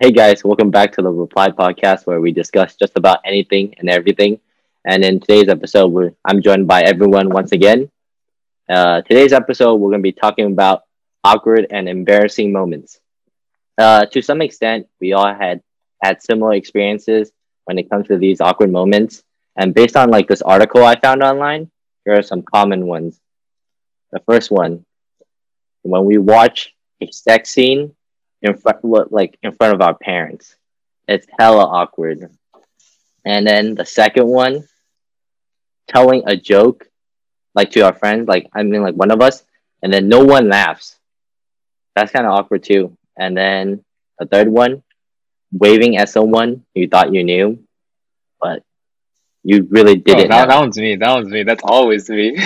Hey guys, welcome back to the Reply Podcast where we discuss just about anything and everything. And in today's episode, I'm joined by everyone once again. Uh, today's episode, we're going to be talking about awkward and embarrassing moments. Uh, to some extent, we all had had similar experiences when it comes to these awkward moments. And based on like this article I found online, here are some common ones. The first one, when we watch a sex scene in front like in front of our parents. It's hella awkward. And then the second one, telling a joke like to our friends, like I mean like one of us, and then no one laughs. That's kind of awkward too. And then the third one, waving at someone you thought you knew, but you really didn't. Oh, that, that one's me. That one's me. That's always me.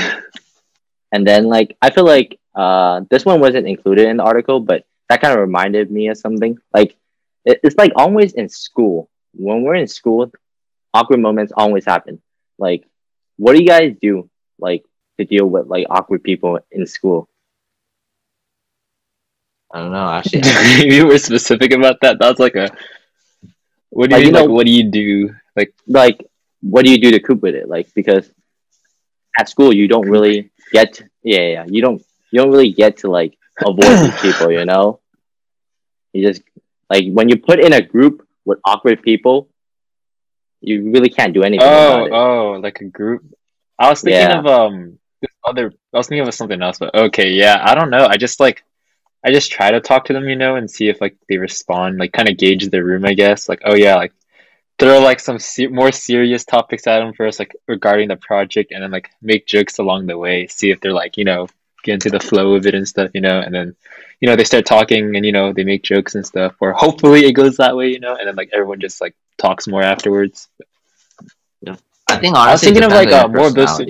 and then like I feel like uh this one wasn't included in the article, but that kind of reminded me of something. Like it, it's like always in school. When we're in school, awkward moments always happen. Like, what do you guys do like to deal with like awkward people in school? I don't know. Actually, if you were specific about that. That's like a. What do you, like, you know, like? What do you do? Like, like, what do you do to cope with it? Like, because at school you don't really get. To, yeah, yeah, you don't. You don't really get to like avoid these people, you know? You just like when you put in a group with awkward people, you really can't do anything. Oh, oh, like a group. I was thinking yeah. of um this other I was thinking of something else, but okay, yeah, I don't know. I just like I just try to talk to them, you know, and see if like they respond, like kind of gauge their room, I guess. Like, oh yeah, like throw like some se- more serious topics at them first, like regarding the project, and then like make jokes along the way. See if they're like, you know, get into the flow of it and stuff, you know, and then, you know, they start talking and, you know, they make jokes and stuff, or hopefully it goes that way, you know, and then like everyone just like talks more afterwards. Yeah. I think honestly, I was thinking of like uh, more of those.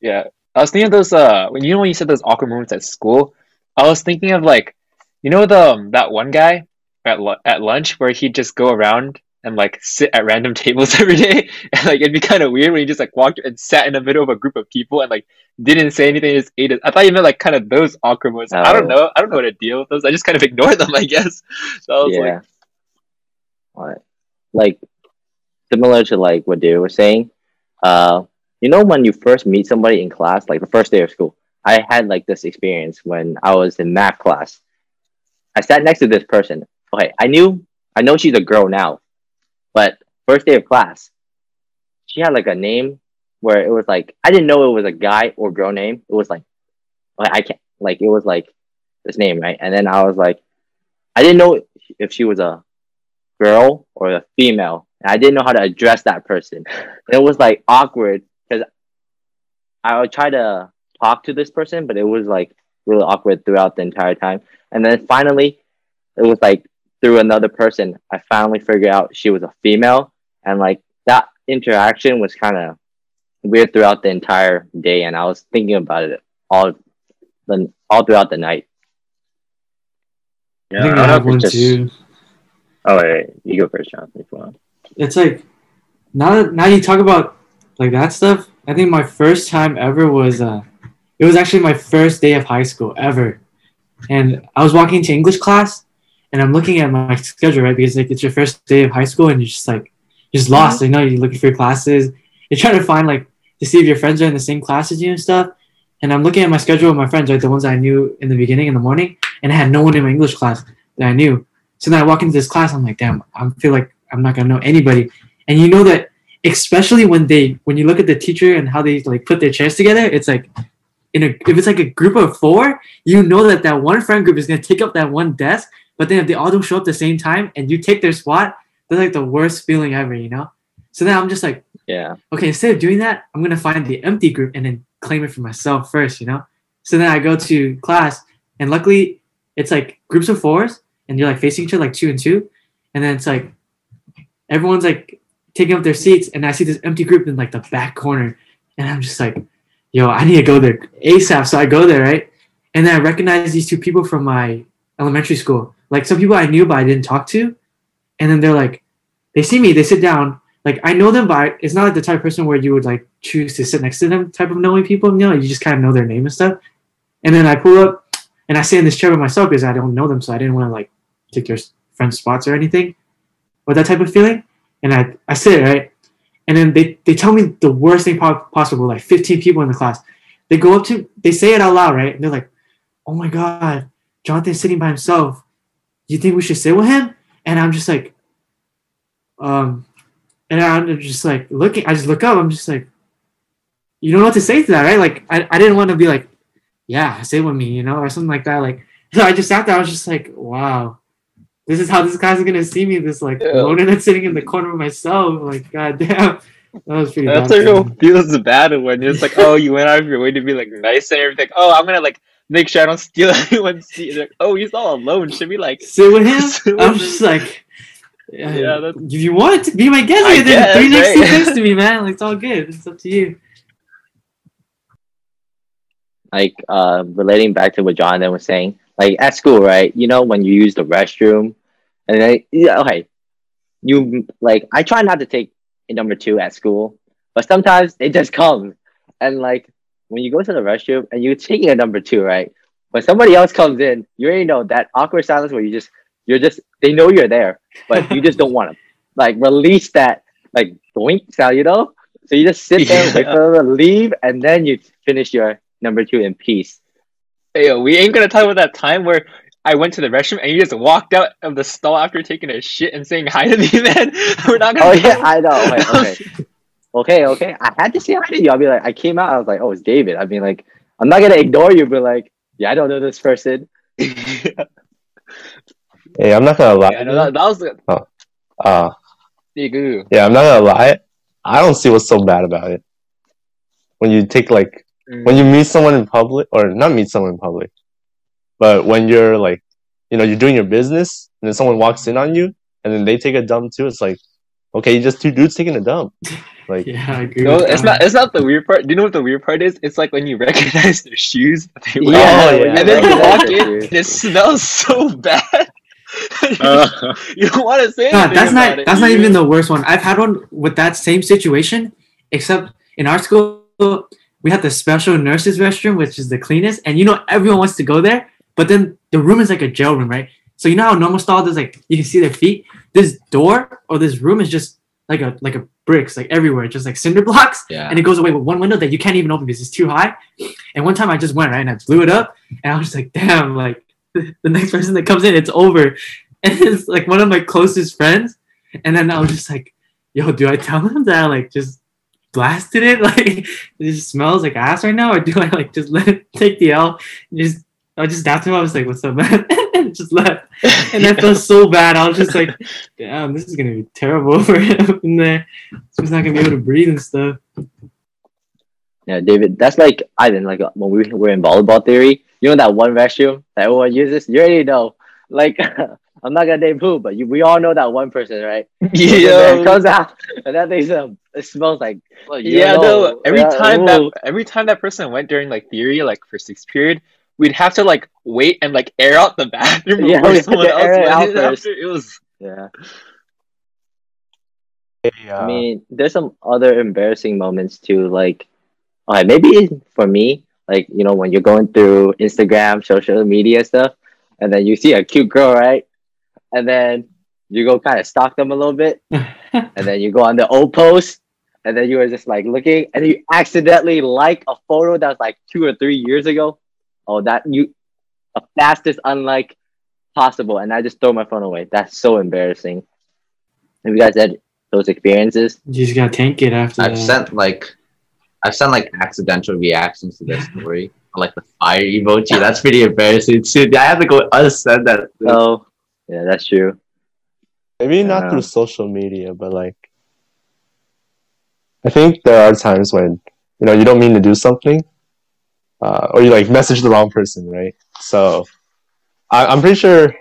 Yeah. I was thinking of those, uh, when you know, when you said those awkward moments at school, I was thinking of like, you know, the, um, that one guy at, at lunch where he'd just go around and like sit at random tables every day. And like it'd be kind of weird when you just like walked and sat in the middle of a group of people and like didn't say anything, just ate it. I thought you meant like kind of those awkward moments. Oh. I don't oh. know. I don't know how to deal with those. I just kind of ignore them, I guess. So I was yeah. like, what? Like similar to like what they were saying. Uh, you know when you first meet somebody in class, like the first day of school. I had like this experience when I was in math class. I sat next to this person. Okay, I knew I know she's a girl now, but first day of class, she had like a name where it was like I didn't know it was a guy or girl name. It was like, I can't like it was like this name right, and then I was like, I didn't know if she was a girl or a female. And I didn't know how to address that person. It was like awkward because I would try to talk to this person, but it was like really awkward throughout the entire time. And then finally, it was like through another person, I finally figured out she was a female, and like that interaction was kind of weird throughout the entire day, and I was thinking about it all, the all throughout the night. Yeah, I, think I, I have one just... too. Oh wait, you go first, Jonathan. If you want. It's like now that now you talk about like that stuff. I think my first time ever was uh, it was actually my first day of high school ever, and I was walking to English class, and I'm looking at my schedule, right? Because like it's your first day of high school and you're just like you're just lost. Mm-hmm. You know, you're looking for your classes. You're trying to find like to see if your friends are in the same class as you and stuff. And I'm looking at my schedule with my friends, like the ones I knew in the beginning in the morning, and I had no one in my English class that I knew. So then I walk into this class, I'm like, damn, I feel like I'm not gonna know anybody. And you know that especially when they when you look at the teacher and how they like put their chairs together, it's like in a if it's like a group of four, you know that that one friend group is gonna take up that one desk but then if they all don't show up at the same time and you take their spot, that's like the worst feeling ever, you know? So then I'm just like, yeah. Okay, instead of doing that, I'm gonna find the empty group and then claim it for myself first, you know? So then I go to class and luckily it's like groups of fours and you're like facing each other like two and two. And then it's like everyone's like taking up their seats and I see this empty group in like the back corner. And I'm just like, yo, I need to go there ASAP. So I go there, right? And then I recognize these two people from my elementary school. Like some people I knew but I didn't talk to, and then they're like, they see me, they sit down. Like I know them, but it's not like the type of person where you would like choose to sit next to them. Type of knowing people, you know, you just kind of know their name and stuff. And then I pull up, and I sit in this chair by myself because I don't know them, so I didn't want to like take their friends' spots or anything, or that type of feeling. And I I sit right, and then they they tell me the worst thing possible. Like 15 people in the class, they go up to they say it out loud, right? And they're like, "Oh my god, Jonathan's sitting by himself. You think we should sit with him?" And I'm just like, um, and I'm just like looking. I just look up. I'm just like, you don't know what to say to that, right? Like I, I didn't want to be like, yeah, sit with me, you know, or something like that. Like so I just sat there. I was just like, wow, this is how this guy's gonna see me. This like yeah. alone and sitting in the corner of myself. Like god damn. That was pretty. That's what it feels bad when it's like, oh, you went out of your way to be like nice and everything. Oh, I'm gonna like make sure I don't steal anyone's seat. Like, oh, he's all alone. Should we like sit with him? I'm just like, yeah. yeah if you want to be my guest, I then three next right? next to me, man. Like, it's all good. It's up to you like uh, relating back to what Jonathan was saying, like at school, right? You know, when you use the restroom, and then yeah, okay, you like I try not to take a number two at school, but sometimes it just comes, and like when you go to the restroom and you're taking a number two, right? When somebody else comes in, you already know that awkward silence where you just you're just they know you're there, but you just don't want to like release that like doink sound, you know. So you just sit there, yeah. wait for them to leave, and then you finish your number two in peace. Hey, yo, we ain't gonna talk about that time where I went to the restroom and you just walked out of the stall after taking a shit and saying hi to me, man. We're not gonna. Oh yeah, I know. Wait, okay, okay, okay. I had to say hi to you. I'll be like, I came out. I was like, oh, it's David. I mean, like, I'm not gonna ignore you, but like, yeah, I don't know this person. Hey, I'm not gonna lie. Yeah, no, that, that was. Oh. Uh, yeah, I'm not gonna lie. I don't see what's so bad about it. When you take like Mm. When you meet someone in public, or not meet someone in public, but when you're like, you know, you're doing your business, and then someone walks in on you, and then they take a dump too. It's like, okay, you just two dudes taking a dump. Like, yeah, I agree. No, it's that. not. It's not the weird part. Do you know what the weird part is? It's like when you recognize their shoes. They yeah, oh, yeah, and then you walk in, it smells so bad. uh, you don't want to say nah, that's not it, that's not even the worst one. I've had one with that same situation, except in our school we have the special nurses restroom, which is the cleanest, and you know everyone wants to go there, but then the room is like a jail room, right? So you know how normal stall there's like you can see their feet. This door or this room is just like a like a bricks like everywhere, just like cinder blocks. Yeah. And it goes away with one window that you can't even open because it's too high. And one time I just went right and I blew it up, and I was just like, damn, like the next person that comes in, it's over. And it's like one of my closest friends. And then I was just like, yo, do I tell them that I like just blasted it? Like it just smells like ass right now, or do I like just let it take the L? just I just him. I was like, "What's up, man?" And just left. And yeah. I felt so bad. I was just like, "Damn, this is gonna be terrible for him in there. So he's not gonna be able to breathe and stuff." Yeah, David, that's like I didn't like when we were in volleyball theory. You know that one restroom that everyone uses. You already know. Like I'm not gonna name who, but you, we all know that one person, right? Yeah, comes out and that thing um, it smells like. Well, yeah, no. Every yeah, time ooh. that every time that person went during like theory, like for sixth period, we'd have to like wait and like air out the bathroom yeah, before someone else went out in after. It was yeah. I uh, mean, there's some other embarrassing moments too. Like, uh, maybe for me, like you know, when you're going through Instagram, social media stuff, and then you see a cute girl, right? and then you go kind of stalk them a little bit, and then you go on the old post, and then you were just like looking, and you accidentally like a photo that was like two or three years ago. Oh, that you, the fastest unlike possible, and I just throw my phone away. That's so embarrassing. Have you guys had those experiences? You just gotta tank it after. I've that. sent like, I've sent like accidental reactions to this story, like the fire emoji. That's pretty embarrassing too. I have to go unsend that. Oh, yeah, that's true. Maybe not through social media, but like, I think there are times when you know you don't mean to do something, uh, or you like message the wrong person, right? So, I, am pretty sure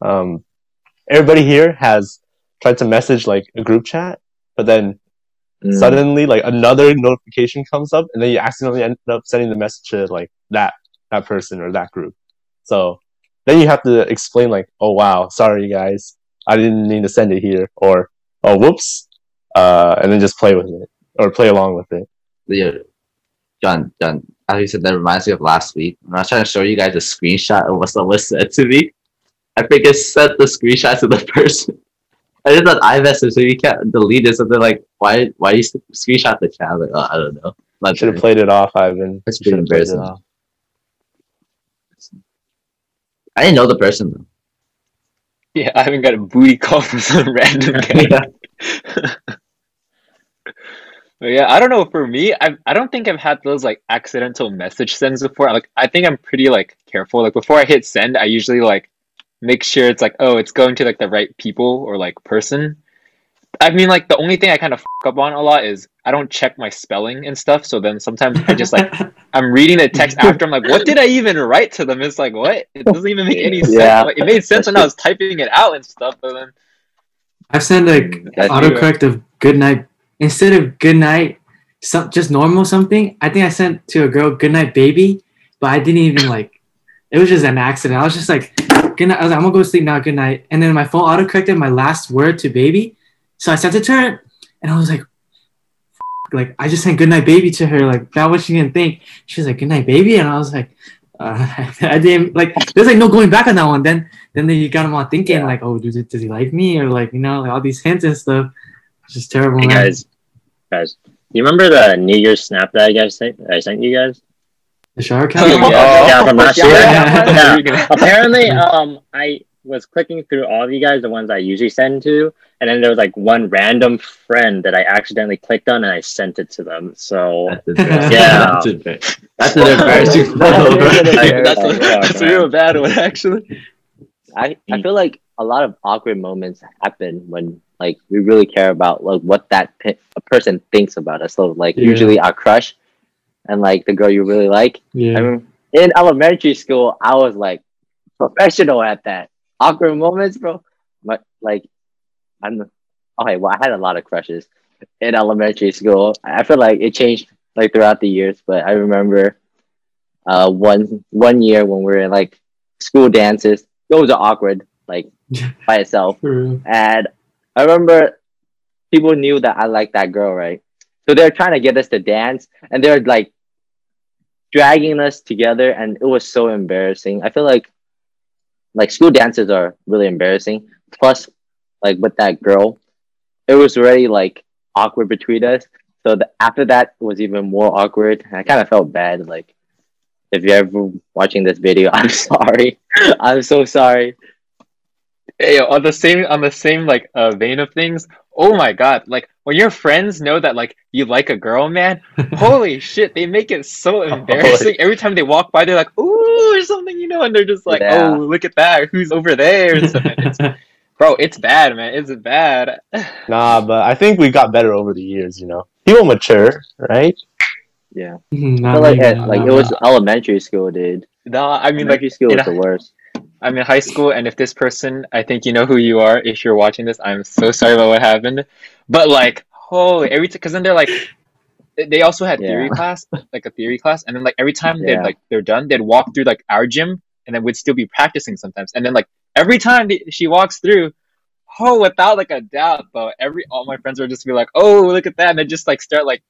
um, everybody here has tried to message like a group chat, but then mm. suddenly like another notification comes up, and then you accidentally end up sending the message to like that that person or that group. So then you have to explain like, oh wow, sorry guys, I didn't mean to send it here, or oh whoops, uh, and then just play with it or play along with it. Yeah, John, as you said, that reminds me of last week. When I was trying to show you guys a screenshot of what someone said to me. I think I sent the screenshot to the person. I just thought iMessage, so you can't delete it. So they're like, why why you screenshot the chat? I'm like, oh, I don't know. I should have played it off, Ivan. That's You pretty should've it embarrassing. off. I didn't know the person though. Yeah, I haven't got a booty call from some random guy. Yeah. But yeah, I don't know. For me, I I don't think I've had those like accidental message sends before. Like I think I'm pretty like careful. Like before I hit send, I usually like make sure it's like oh, it's going to like the right people or like person. I mean, like the only thing I kind of fuck up on a lot is I don't check my spelling and stuff. So then sometimes I just like I'm reading the text after. I'm like, what did I even write to them? It's like what? It doesn't even make any sense. Yeah. Like, it made sense when I was typing it out and stuff, but then I've sent a That's autocorrect of good night instead of good night, some just normal something. I think I sent to a girl good night baby, but I didn't even like. It was just an accident. I was just like, good night. I was like, I'm gonna go to sleep now. Good night. And then my phone autocorrected my last word to baby, so I sent it to her, and I was like, "F- like I just sent good night baby to her. Like that what she didn't think. She was like good night baby, and I was like. Uh, I didn't like. There's like no going back on that one. Then, then you got him all thinking Yeah. like, oh, does, does he like me or like you know like all these hints and stuff. It's just terrible, Hey guys, guys, do you remember the New Year's snap that I guys sent? I sent you guys. The shower Oh, cap. yeah. Yeah, from last year. yeah, Yeah. yeah. Apparently, um, I was clicking through all of you guys, the ones I usually send to, and then there was like one random friend that I accidentally clicked on, and I sent it to them. So That's. Yeah. That's embarrassing. That's an embarrassing photo. That's, a, Yeah, that's a real bad one, actually. I, I feel like a lot of awkward moments happen when like we really care about like what that pe- a person thinks about us. So like Yeah. usually our crush and like the girl you really like. I Yeah. mean, in elementary school, I was like professional at that. Awkward moments, bro. But like, I'm okay. Well, I had a lot of crushes in elementary school. I feel like it changed like throughout the years, but I remember uh one one year when we were in like school dances. Those are awkward, like by itself. And I remember people knew that I liked that girl, right? So they're trying to get us to dance and they're like dragging us together and it was so embarrassing. I feel like like school dances are really embarrassing. Plus like with that girl, it was already like awkward between us. So the, after that was even more awkward. I kind of felt bad. Like if you're ever watching this video, I'm sorry. I'm so sorry. Hey, on the same on the same like uh, vein of things. Oh my god! Like when your friends know that like you like a girl, man. Holy shit! They make it so embarrassing every time they walk by. They're like, "Ooh," or something, you know, and they're just like, Yeah. "Oh, look at that! Who's over there?" And stuff. And it's- bro, it's bad, man. It's bad. Nah, but I think we got better over the years. You know, people mature, right? Yeah. Not feel like me, it, man. like it was elementary school, dude. no, I mean like Elementary school was the worst. I'm in high school, and if this person, I think you know who you are. If you're watching this, I'm so sorry about what happened. But like, holy, every time, because then they're like, they also had theory Yeah. class, like a theory class, and then like every time they'd like they're done, they'd walk through like our gym, and then we'd still be practicing sometimes. And then like every time they, she walks through, oh, without like a doubt, though, every all my friends would just be like, oh, look at that, and they just like start like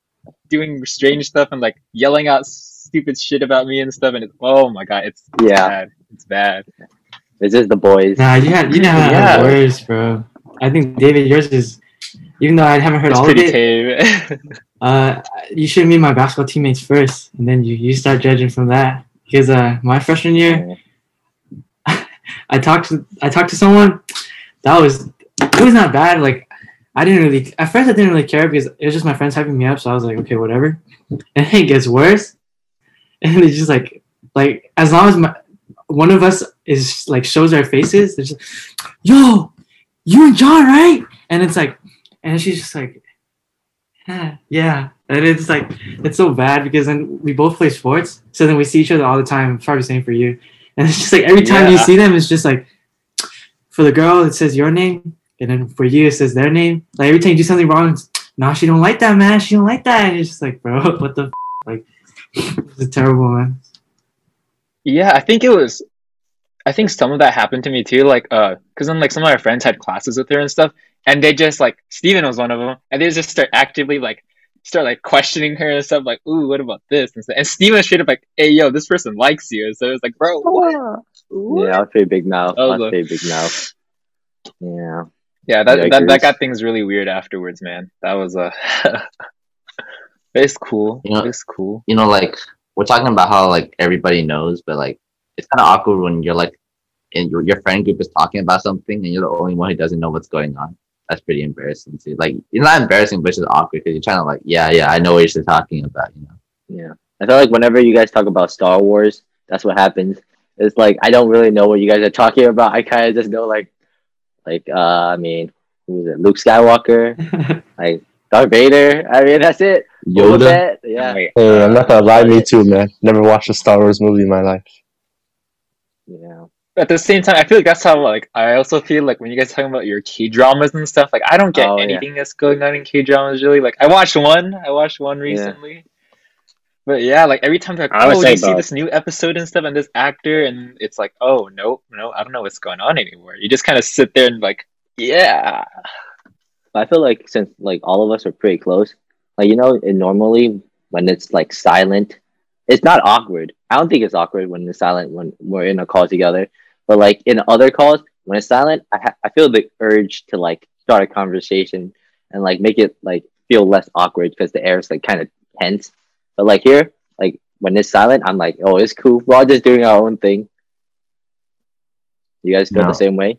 doing strange stuff and like yelling out stupid shit about me and stuff, and it's oh my god, it's Yeah. bad, it's bad. It's just the boys. Nah, you had you didn't have Yeah. words, bro. I think David, yours is. Even though I haven't heard It's all of pretty it, tame. uh, you should meet my basketball teammates first, and then you, you start judging from that. Because uh, my freshman year, I talked to I talked to someone that was it was not bad. Like I didn't really at first I didn't really care because it was just my friends hyping me up, so I was like, okay, whatever. And then it gets worse, and it's just like like as long as my one of us is like shows our faces, it's just yo, you and John, right? And it's like, and she's just like, yeah, yeah. And it's like it's so bad because then we both play sports, so then we see each other all the time. Probably same for you. And it's just like every time you see them, it's just like for the girl it says your name, and then for you it says their name. Like every time you do something wrong, it's, nah, she don't like that, man. She don't like that. And it's just like, bro, what the f-? like? It's a terrible, man. Yeah, I think it was. I think some of that happened to me too. Like, uh, because then like some of my friends had classes with her and stuff, and they just like Steven was one of them, and they just start actively like start like questioning her and stuff, like, "Ooh, what about this?" And, stuff. and Steven straight up like, "Hey, yo, this person likes you." So it was like, "Bro, what?" what? Yeah, I was pretty big mouth. I I was was pretty big mouth. Yeah. Yeah, that, that that got things really weird afterwards, man. That was a. it's cool. You know- it's cool. You know, like we're talking about how like everybody knows, but like it's kind of awkward when you're like, and your your friend group is talking about something, and you're the only one who doesn't know what's going on. That's pretty embarrassing too. Like it's not embarrassing, but it's just awkward because you're trying to like, yeah, yeah, I know what you're talking about. You know. Yeah. I feel like whenever you guys talk about Star Wars, that's what happens. It's like I don't really know what you guys are talking about. I kind of just know like, like uh, I mean, who is it? Luke Skywalker, like Darth Vader. I mean, that's it. Yoda. Oh, yeah. Hey, I'm not gonna lie, me too, man. Never watched a Star Wars movie in my life. Yeah. At the same time, I feel like that's how like I also feel like when you guys talking about your K dramas and stuff, like I don't get Oh, yeah. anything that's going on in K dramas really. Like I watched one, I watched one recently. But yeah, like every time they're like, I oh, say you see this new episode and stuff, and this actor, and it's like, oh no, no, I don't know what's going on anymore. You just kind of sit there and like, yeah, I feel like since like all of us are pretty close, like you know, normally when it's like silent, it's not awkward. I don't think it's awkward when it's silent when we're in a call together. But like in other calls, when it's silent, I ha- I feel the urge to like start a conversation and like make it like feel less awkward because the air is like kind of tense. But like here, like when it's silent, I'm like, oh, it's cool. We're all just doing our own thing. You guys feel No. the same way?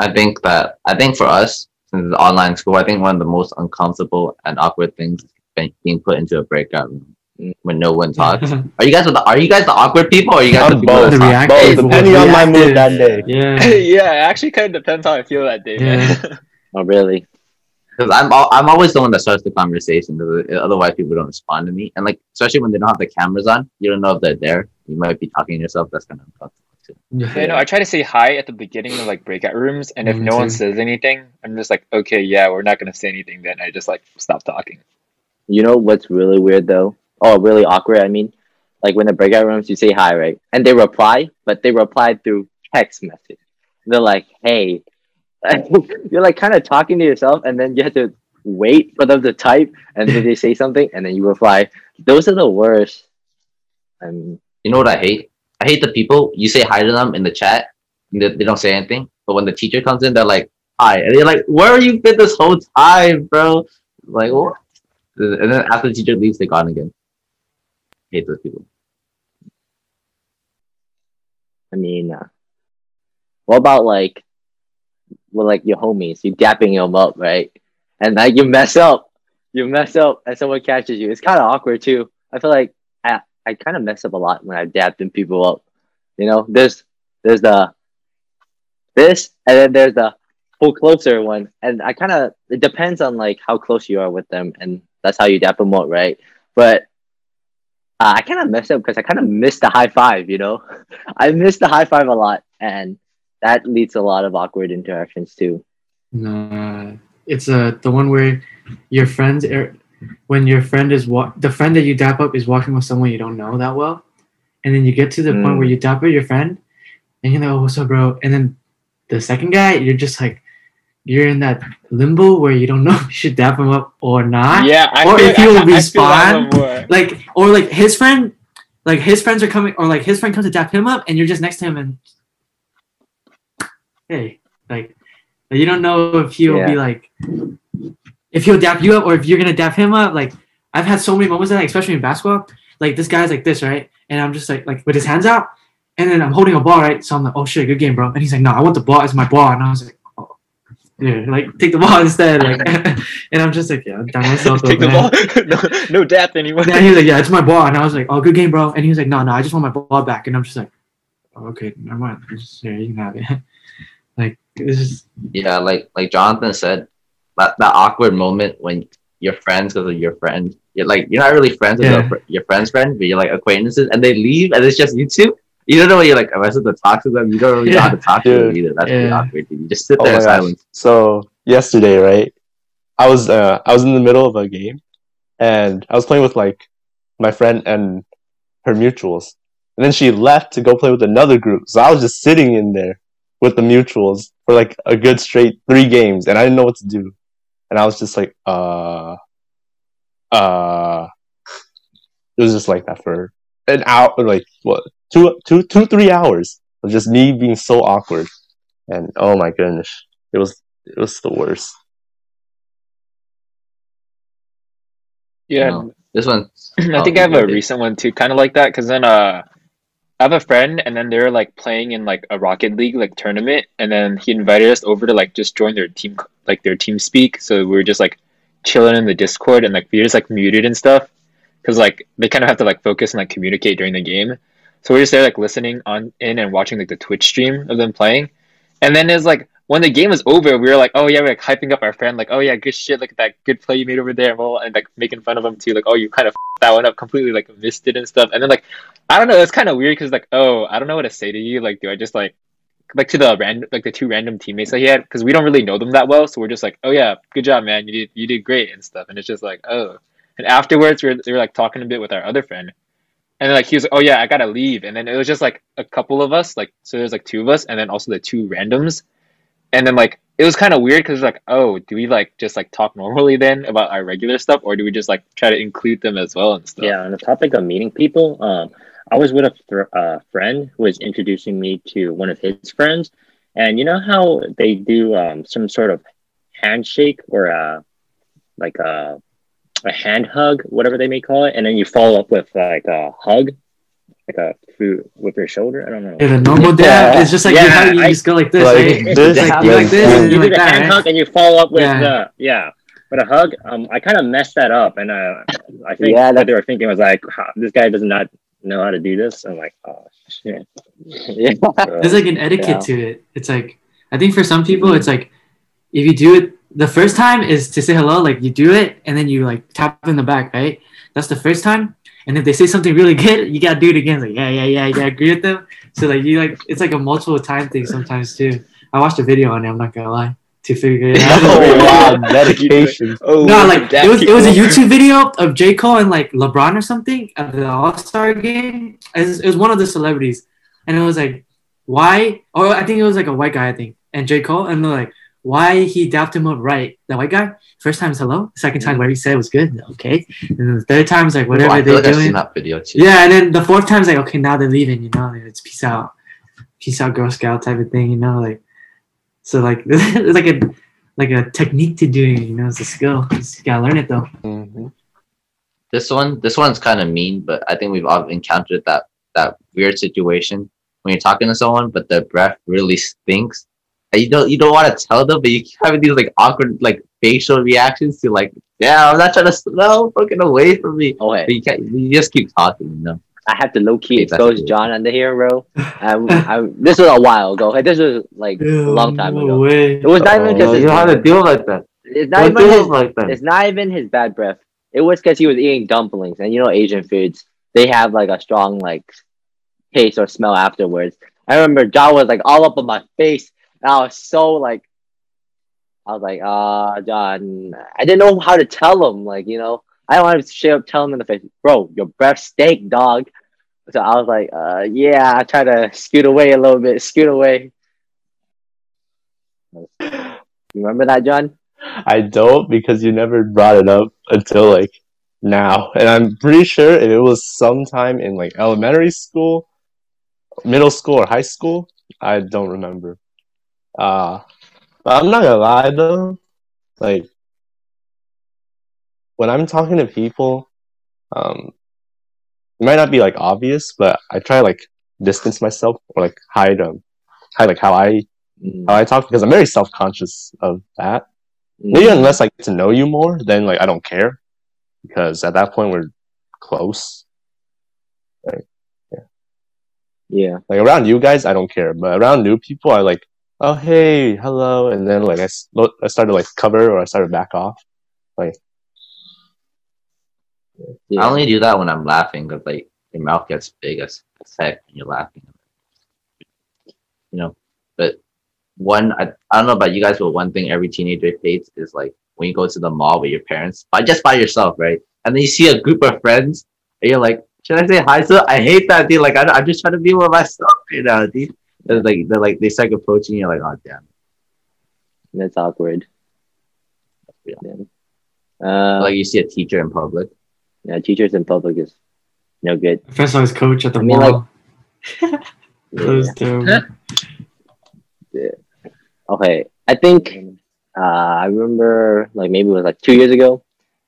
I think that I think for us, since it's online school, I think one of the most uncomfortable and awkward things is being- being put into a breakout room when no one talks. Are you guys the Are you guys the awkward people, or are you guys the I'm people both. The talk? react- Both, depending on my mood that day. yeah. yeah. It actually kind of depends how I feel that day, man. Oh, really? Because I'm al- I'm always the one that starts the conversation. Because otherwise, people don't respond to me. And like, especially when they don't have the cameras on, you don't know if they're there. You might be talking to yourself. That's kind of uncomfortable too. Yeah, no, I try to say hi at the beginning of like breakout rooms, and if Me no one says anything, I'm just like, okay, yeah, we're not gonna say anything. Then I just like stop talking. You know what's really weird though? Oh, really awkward. I mean, like when the breakout rooms, you say hi, right? And they reply, but they reply through text message. They're like, "Hey," you're like kind of talking to yourself, and then you have to wait for them to type, and then they say something, and then you reply. Those are the worst. I mean, You know what I hate? I hate the people you say hi to them in the chat. They, they don't say anything, but when the teacher comes in, they're like, "Hi," and you're like, "Where have you been this whole time, bro?" Like what? And then after the teacher leaves, they're gone again. hate those people. I mean, uh, what about like, well, like your homies, you dapping them up, right? And like you mess up, you mess up, and someone catches you. It's kind of awkward too. I feel like I I kind of mess up a lot when I'm dapping people up. You know, there's there's the this, and then there's the pull closer one, and I kind of it depends on like how close you are with them, and that's how you dap them up, right? But uh, I kind of mess up because I kind of miss the high five, you know? I miss the high five a lot, and that leads to a lot of awkward interactions too. No, it's uh the one where your friends are when your friend is wa- the friend that you dap up is walking with someone you don't know that well, and then you get to the point Mm. where you dap up your friend, and you know like, "Oh, what's up, bro?" And then the second guy, you're just like, you're in that limbo where you don't know if you should dap him up or not. Yeah, I Or feel, if he'll I respond, more. Like or like his friend, like his friends are coming, or like his friend comes to dap him up, and you're just next to him and hey, like you don't know if he'll Yeah. be like if he'll dap you up or if you're gonna dap him up. Like I've had so many moments of that, especially in basketball. Like this guy's like this, right? And I'm just like like with his hands out, and then I'm holding a ball, right? So I'm like, oh shit, good game, bro. And he's like, no, I want the ball as my ball, and I was like, oh, yeah, like take the ball instead, like. and I'm just like, yeah, I'm down myself. Take the man. ball. no, no dap anymore. Yeah, he was like, yeah, it's my ball, and I was like, oh, good game, bro. And he was like, no, no, I just want my ball back, and I'm just like, oh, okay, never mind. Just, yeah, you can have it. like this is. Yeah, like like Jonathan said, that, that awkward moment when you're friends because of your friend. You're like you're not really friends with Yeah. your your friend's friend, but you're like acquaintances, and they leave, and it's just you two. You don't know what you're like. Am I supposed to talk to them? You don't really know how to talk to them either. That's pretty Yeah. awkward. Dude. You just sit Oh there my in gosh. silence. So yesterday, right? I was uh I was in the middle of a game and I was playing with like my friend and her mutuals. And then she left to go play with another group. So I was just sitting in there with the mutuals for like a good straight three games and I didn't know what to do. And I was just like, uh, uh, it was just like that for an hour, like what, two, two, two, three hours of just me being so awkward, and oh my goodness, it was it was the worst. Yeah, No, this one. I think I have a recent one too, kind of like that. Because then, uh, I have a friend, and then they're like playing in like a Rocket League like tournament, and then he invited us over to like just join their team, like their team speak. So we were just like chilling in the Discord, and like we were just like muted and stuff, because like they kind of have to like focus and like communicate during the game. So we're just there like listening on in and watching like the Twitch stream of them playing, and then it's like when the game was over, we were like, oh yeah, we're like hyping up our friend, like, oh yeah, good shit, look at that good play you made over there, and, and like making fun of him too, like, oh you kind of that one up completely, like missed it and stuff, and then like, I don't know, it's kind of weird because like, oh, I don't know what to say to you, like, do I just like, like to the random, like the two random teammates that he had, because we don't really know them that well, so we're just like, oh yeah, good job, man, you did, you did great and stuff, and it's just like, oh, and afterwards we were, we were like talking a bit with our other friend. And then like he was like, oh yeah, I gotta leave. And then it was just like a couple of us, like so there's like two of us, and then also the two randoms. And then like it was kind of weird because like, oh, do we like just like talk normally then about our regular stuff, or do we just like try to include them as well and stuff? Yeah, on the topic of meeting people, um, I was with a fr- uh, friend who was introducing me to one of his friends, and you know how they do um, some sort of handshake or a like a a hand hug, whatever they may call it, and then you follow up with like a hug, like a through with your shoulder. I don't know. Yeah, the normal dab is just like you, Yeah, hug, you I- just go like this, Like right? this, like you yeah, like this, you you do like the that, hand right? hug and you follow up with Yeah. the yeah. But a hug, um, I kind of messed that up, and uh, I think Yeah, what that- they were thinking was like, "Huh, this guy does not know how to do this. I'm like, oh shit. yeah. So, There's like an etiquette Yeah. to it. It's like I think for some people it's like if you do it the first time is to say hello, like you do it and then you like tap in the back, right? That's the first time. And if they say something really good, you gotta do it again. Like, yeah, yeah, yeah, you gotta agree with them. So like you like it's like a multiple time thing sometimes too. I watched a video on it, I'm not gonna lie, to figure it out. oh wow, dedication. Oh, No, like it was it was a. YouTube video of J Cole and like LeBron or something at the All Star game. It was, it was one of the celebrities, and it was like why? Or I think it was like a white guy, I think, and J Cole, and they're like why he dapped him up right. The white guy first time is hello, second time what he said was good, okay, and then the third time is like Oh, whatever I they're doing. that video too. Yeah, and then the fourth time is like okay, now they're leaving, you know, it's peace out, peace out, Girl Scout type of thing, you know, like so like it's like a like a technique to doing it, you know, it's a skill. You gotta learn it though. Mhm. This one, this one's kind of mean, but I think we've all encountered that that weird situation when you're talking to someone, but their breath really stinks. And you don't you don't want to tell them, but you keep having these like awkward like facial reactions to like, yeah, I'm not trying to smell, fucking away from me. Oh, okay. But you can't. You just keep talking, you know. I have to low key Okay, that's expose. John under here, bro. I, I, this was a while ago. This was like a long time no ago. way. It was not even Oh, because you don't have to deal like that. it's not Don't even his, like that. it's not even his bad breath. It was because he was eating dumplings, and you know Asian foods they have like a strong like taste or smell afterwards. I remember John was like all up on my face, and I was so like, I was like, ah, John, I didn't know how to tell him. Like you know, I don't want to up tell him in the face, bro, your breath stank, dog. So I was like, uh, yeah, I try to scoot away a little bit, scoot away. You remember that, John? I don't because you never brought it up until like now, and I'm pretty sure if it was sometime in like elementary school, middle school, or high school. I don't remember. Uh, but I'm not gonna lie though, like when I'm talking to people, um, it might not be like obvious, but I try like distance myself or like hide um hide like how I Mm, how I talk because I'm very self conscious of that. mm. Maybe unless I get to know you more, then like I don't care because at that point we're close. Right? Yeah. Yeah. Like around you guys, I don't care, but around new people, I like, oh hey, hello, and then like I, I started like cover or I started back off. yeah. I only do that when I'm laughing because like your mouth gets big as, heck when you're laughing. You know, but one I, I don't know about you guys, but one thing every teenager hates is like when you go to the mall with your parents, but just by yourself, right? And then you see a group of friends, and you're like, should I say hi to? I hate that, dude. Like I, I'm just trying to be with myself right now, dude. They're like they're like they start approaching you, like, oh damn. That's awkward. Uh, like you see a teacher in public. yeah, teachers in public is no good. I first saw his coach at the I mean, mall. like- that was terrible. Okay, I think uh, I remember like maybe it was like two years ago.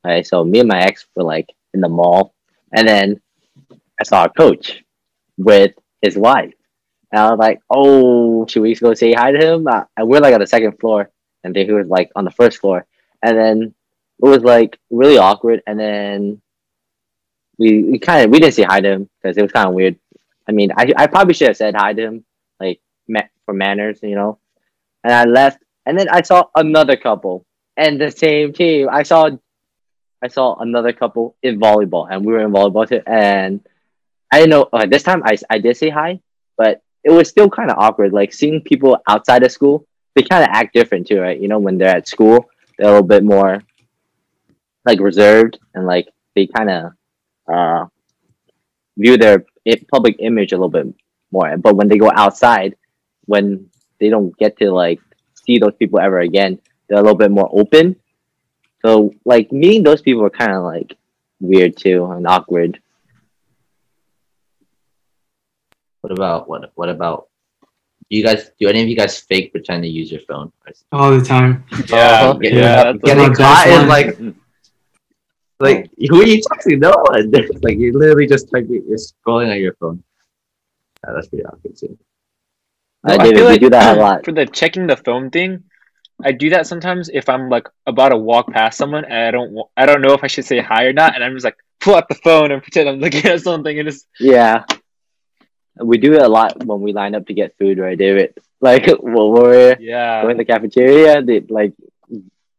Right, so me and my ex were like in the mall, and then I saw a coach with his wife, and I was like, "Oh, should we go say hi to him?" Uh, and we're like on the second floor, and then he was like on the first floor, and then it was like really awkward, and then we we kind of we didn't say hi to him because it was kind of weird. I mean, I I probably should have said hi to him, like for manners, you know. And I left, and then I saw another couple and the same team. I saw, I saw another couple in volleyball, and we were in volleyball too. And I didn't know uh, this time I I did say hi, but it was still kind of awkward. Like seeing people outside of school, they kind of act different too, right? You know, when they're at school, they're a little bit more like reserved and like they kind of uh view their public image a little bit more. But when they go outside, when they don't get to like see those people ever again, they're a little bit more open. So like meeting those people are kind of like weird too and awkward. What about what? What about? Do you guys? Do any of you guys fake pretend to use your phone? All the time. Yeah, Uh-huh. yeah. Yeah. Getting caught best is like, like who are you texting? No one. like you literally just like you're scrolling on your phone. Yeah, that's pretty awkward too. Uh, No, I David, feel like do that a lot. for the checking the phone thing. I do that sometimes if I'm like about to walk past someone and I don't I don't know if I should say hi or not, and I'm just like pull out the phone and pretend I'm looking at something and just Yeah. We do it a lot when we line up to get food, right, David? Like when we're yeah. going to the cafeteria, they like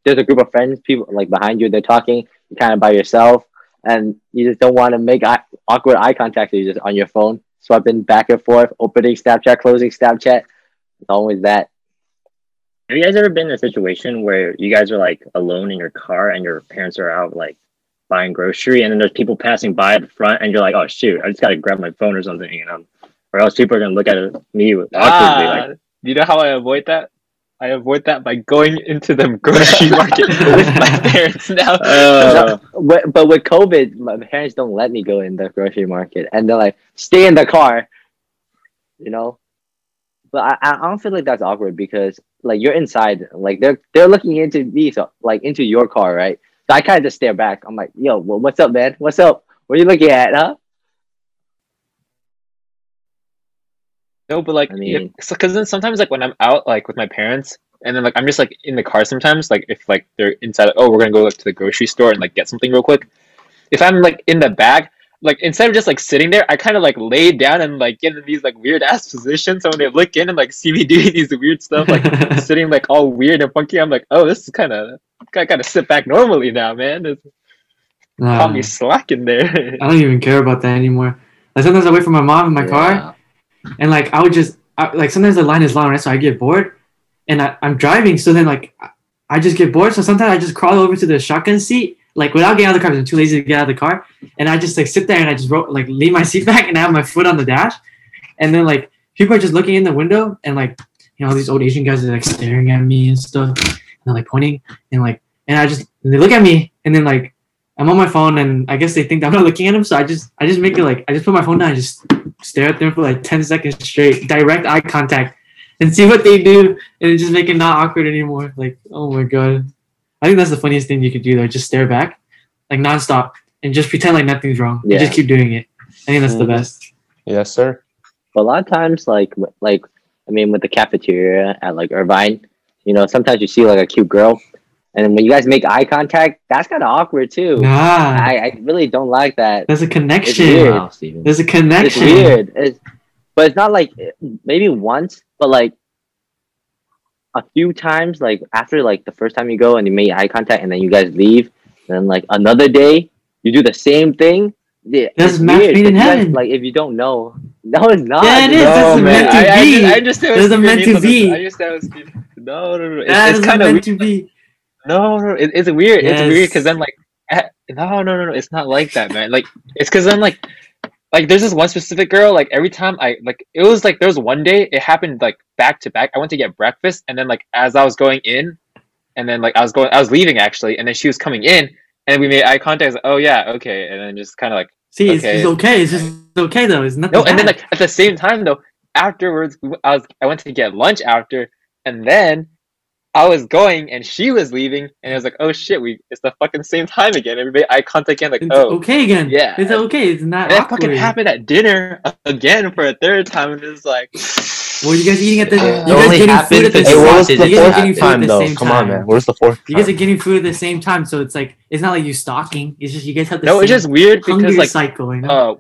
there's a group of friends, people like behind you, they're talking, you're kind of by yourself, and you just don't want to make eye, awkward eye contact. So you're just on your phone, swiping back and forth, opening Snapchat, closing Snapchat. It's always that. Have you guys ever been in a situation where you guys are like alone in your car and your parents are out like buying grocery and then there's people passing by at the front and you're like, oh shoot, I just gotta grab my phone or something, you know, or else people are gonna look at me awkwardly. Ah, Like, you know how I avoid that? I avoid that by going into the grocery market with my parents now. uh, Wi- But with COVID, my parents don't let me go in the grocery market, and they're like, "Stay in the car," you know. But I, I don't feel like that's awkward because like you're inside, like they're they're looking into me, so like into your car, right? So I kind of just stare back. I'm like, "Yo, well, what's up, man? What's up? What are you looking at, huh?" No, but like, I mean- because then sometimes like when I'm out like with my parents, and then like I'm just like in the car sometimes, like if like they're inside, like, oh, we're gonna go like to the grocery store and like get something real quick. If I'm like in the back, like instead of just like sitting there, I kind of like lay down and like get in these like weird ass positions. So when they look in and like see me doing these weird stuff, like sitting like all weird and funky, I'm like, oh, this is kind of I gotta sit back normally now, man. It's Nah, caught me um, slacking there. I don't even care about that anymore. Like sometimes I wait for my mom in my car, and like I would just I, like sometimes the line is long, right? So I get bored, and I, I'm driving. So then like I- just get bored. So sometimes I just crawl over to the shotgun seat, like without getting out of the car. I'm too lazy to get out of the car, and I just like sit there and I just ro- like lean my seat back and I have my foot on the dash, and then like people are just looking in the window and like you know all these old Asian guys are like staring at me and stuff, and they're like pointing and like and I just and they look at me and then like I'm on my phone and I guess they think I'm not looking at them, so I just I just make it like I just put my phone down and just stare at them for like ten seconds straight, direct eye contact, and see what they do, and just make it not awkward anymore. Like oh my god, I think that's the funniest thing you could do though. Just stare back, like nonstop, and just pretend like nothing's wrong. You Yeah. just keep doing it. I think that's the Mhm. best. Yes, sir. But a lot of times, like like I mean, with the cafeteria at like Irvine, you know, sometimes you see like a cute girl, and when you guys make eye contact, that's kind of awkward too. Nah, I, I really don't like that. there's a weird. connection. Wow, Steven. There's a connection. It's connection. weird. It's, but it's not like maybe once, but like a few times, like after like the first time you go and you make eye contact and then you guys leave, then like another day you do the same thing. Yeah, That's match weird. made in but guys, heaven. like if you don't know, no, it's not. Yeah, it is. No, That's man. meant to I, I, be. I understand. what There's a meant to be. I understand. No, no, no. It's, it's kind of meant to be. No, no, it, it's weird. It's weird because then like, eh, no, no, no, no, it's not like that, man. Like, it's because then like, like there's this one specific girl. Like every time I like, it was like there was one day it happened like back to back. I went to get breakfast and then like as I was going in, and then like I was going, I was leaving actually, and then she was coming in, and we made eye contact. Like, oh yeah, okay, and then just kind of like See, it's, Okay. it's okay. It's just okay though. It's nothing. no, and then like at the same time though, afterwards I was I went to get lunch after, and then I was going and she was leaving, and I was like, oh shit, we it's the fucking same time again. Everybody eye contact again, like it's oh. okay again. yeah. it's okay. It's not And that awkward. fucking happened at dinner again for a third time, and it's like, Well, you guys eating at the? Uh, you it guys only getting food at the because Hey, same what was the you You guys are fourth getting at time the though? same Come time. on, man. Where's the fourth? You guys are getting food at the same time, so it's like it's not like you stalking. It's just you guys have the no, same it's just weird because like cycle. You know? uh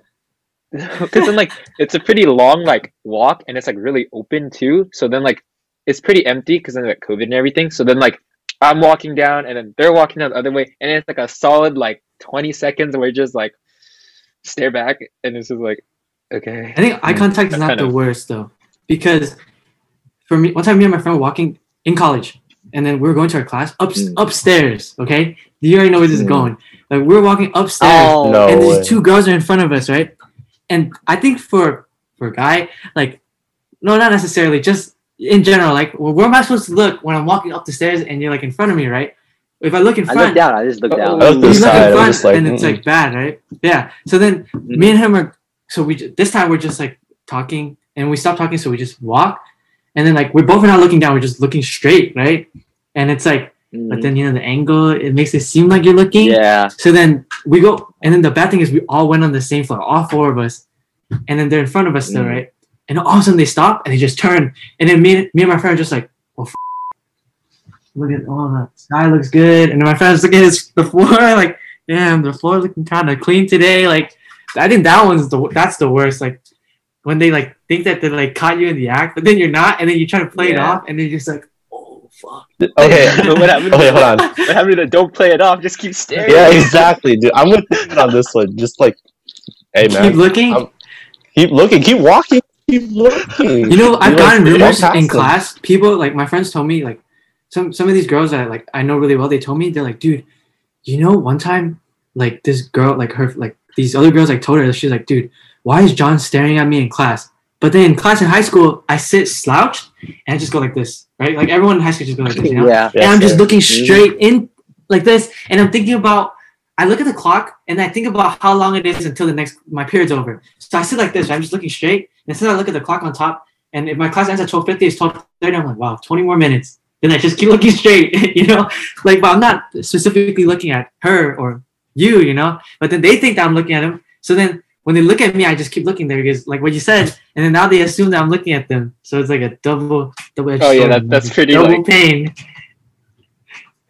because then like it's a pretty long like walk and it's like really open too so then like it's pretty empty because then like covid and everything so then like i'm walking down and then they're walking down the other way and it's like a solid like 20 seconds where we just like stare back and it's just like okay I think eye contact is not the of- worst though, because for me, one time me and my friend were walking in college, and then we were going to our class up, Mm. upstairs. Okay, you already know where this is Mm. going. Like we're walking upstairs, Oh No and way. these two girls are in front of us, right? And I think for for a guy, like, no, not necessarily, just in general, like, well, where am I supposed to look when I'm walking up the stairs and you're like in front of me, right? If I look in front, I front, look down. I just look Oh, down. I look you to look side, in front, like, and it's like bad, right? Yeah. So then me and him are so we ju- this time we're just like talking, and we stop talking, so we just walk, and then like we're both not looking down, we're just looking straight, right? And it's like, but Mhm. then you know the angle, it makes it seem like you're looking. yeah. So then we go, and then the bad thing is we all went on the same floor, all four of us, and then they're in front of us still, Mm. right? And all of a sudden they stop and they just turn, and then me, me and my friend are just like, oh, f- look at oh the sky looks good, and then my friend's looking at his, the floor like, damn, the floor looking kind of clean today. Like, I think that one's the that's the worst. Like when they like think that they like caught you in the act, but then you're not, and then you try to play it off, and then you're just like, oh fuck. Okay. But what happened Okay, hold on. what happened to don't play it off just keep staring Yeah, exactly, dude. I'm with you on this one. Just like, hey man, Keep looking. I'm- keep looking, keep walking, keep looking. You know, I've gotten walk rumors past in them. class. People like my friends told me like some some of these girls that like I know really well. They told me they're like, dude, you know, one time like this girl like her like these other girls like told her she's like, dude, why is John staring at me in class? But then in class in high school, I sit slouched and I just go like this, right? Like everyone in high school just go like this, you know. Yeah. and I'm just sir. looking Mhm. straight in like this, and I'm thinking about. I look at the clock and I think about how long it is until the next my period's over. So I sit like this. I'm just looking straight. And instead, I look at the clock on top, and if my class ends at 12:50, it's 12:30. I'm like, wow, 20 more minutes. Then I just keep looking straight, you know. Like, but I'm not specifically looking at her or you, you know. But then they think that I'm looking at them. So then when they look at me, I just keep looking there because, like what you said, and then now they assume that I'm looking at them. So it's like a double, double. Oh, yeah, that- that's pretty, double like- pain.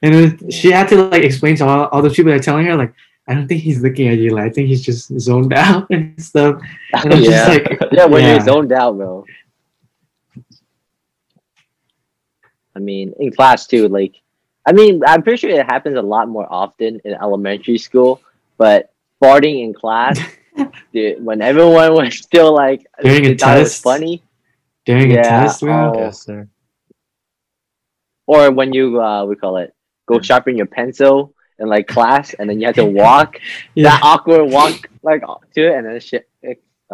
And was, she had to like explain to all, all those people that are telling her like, I don't think he's looking at you. Like, I think he's just zoned out and stuff. And I'm Yeah. just like, Yeah, when Yeah. you're zoned out, bro. I mean, in class too. Like, I mean, I'm pretty sure it happens a lot more often in elementary school. But farting in class, dude, when everyone was still like, During a they thought was test? funny, during a test, bro. oh. Yes, sir. or when you uh, we call it, go sharpen your pencil in like class, and then you have to walk Yeah. that awkward walk like to it, and then shit,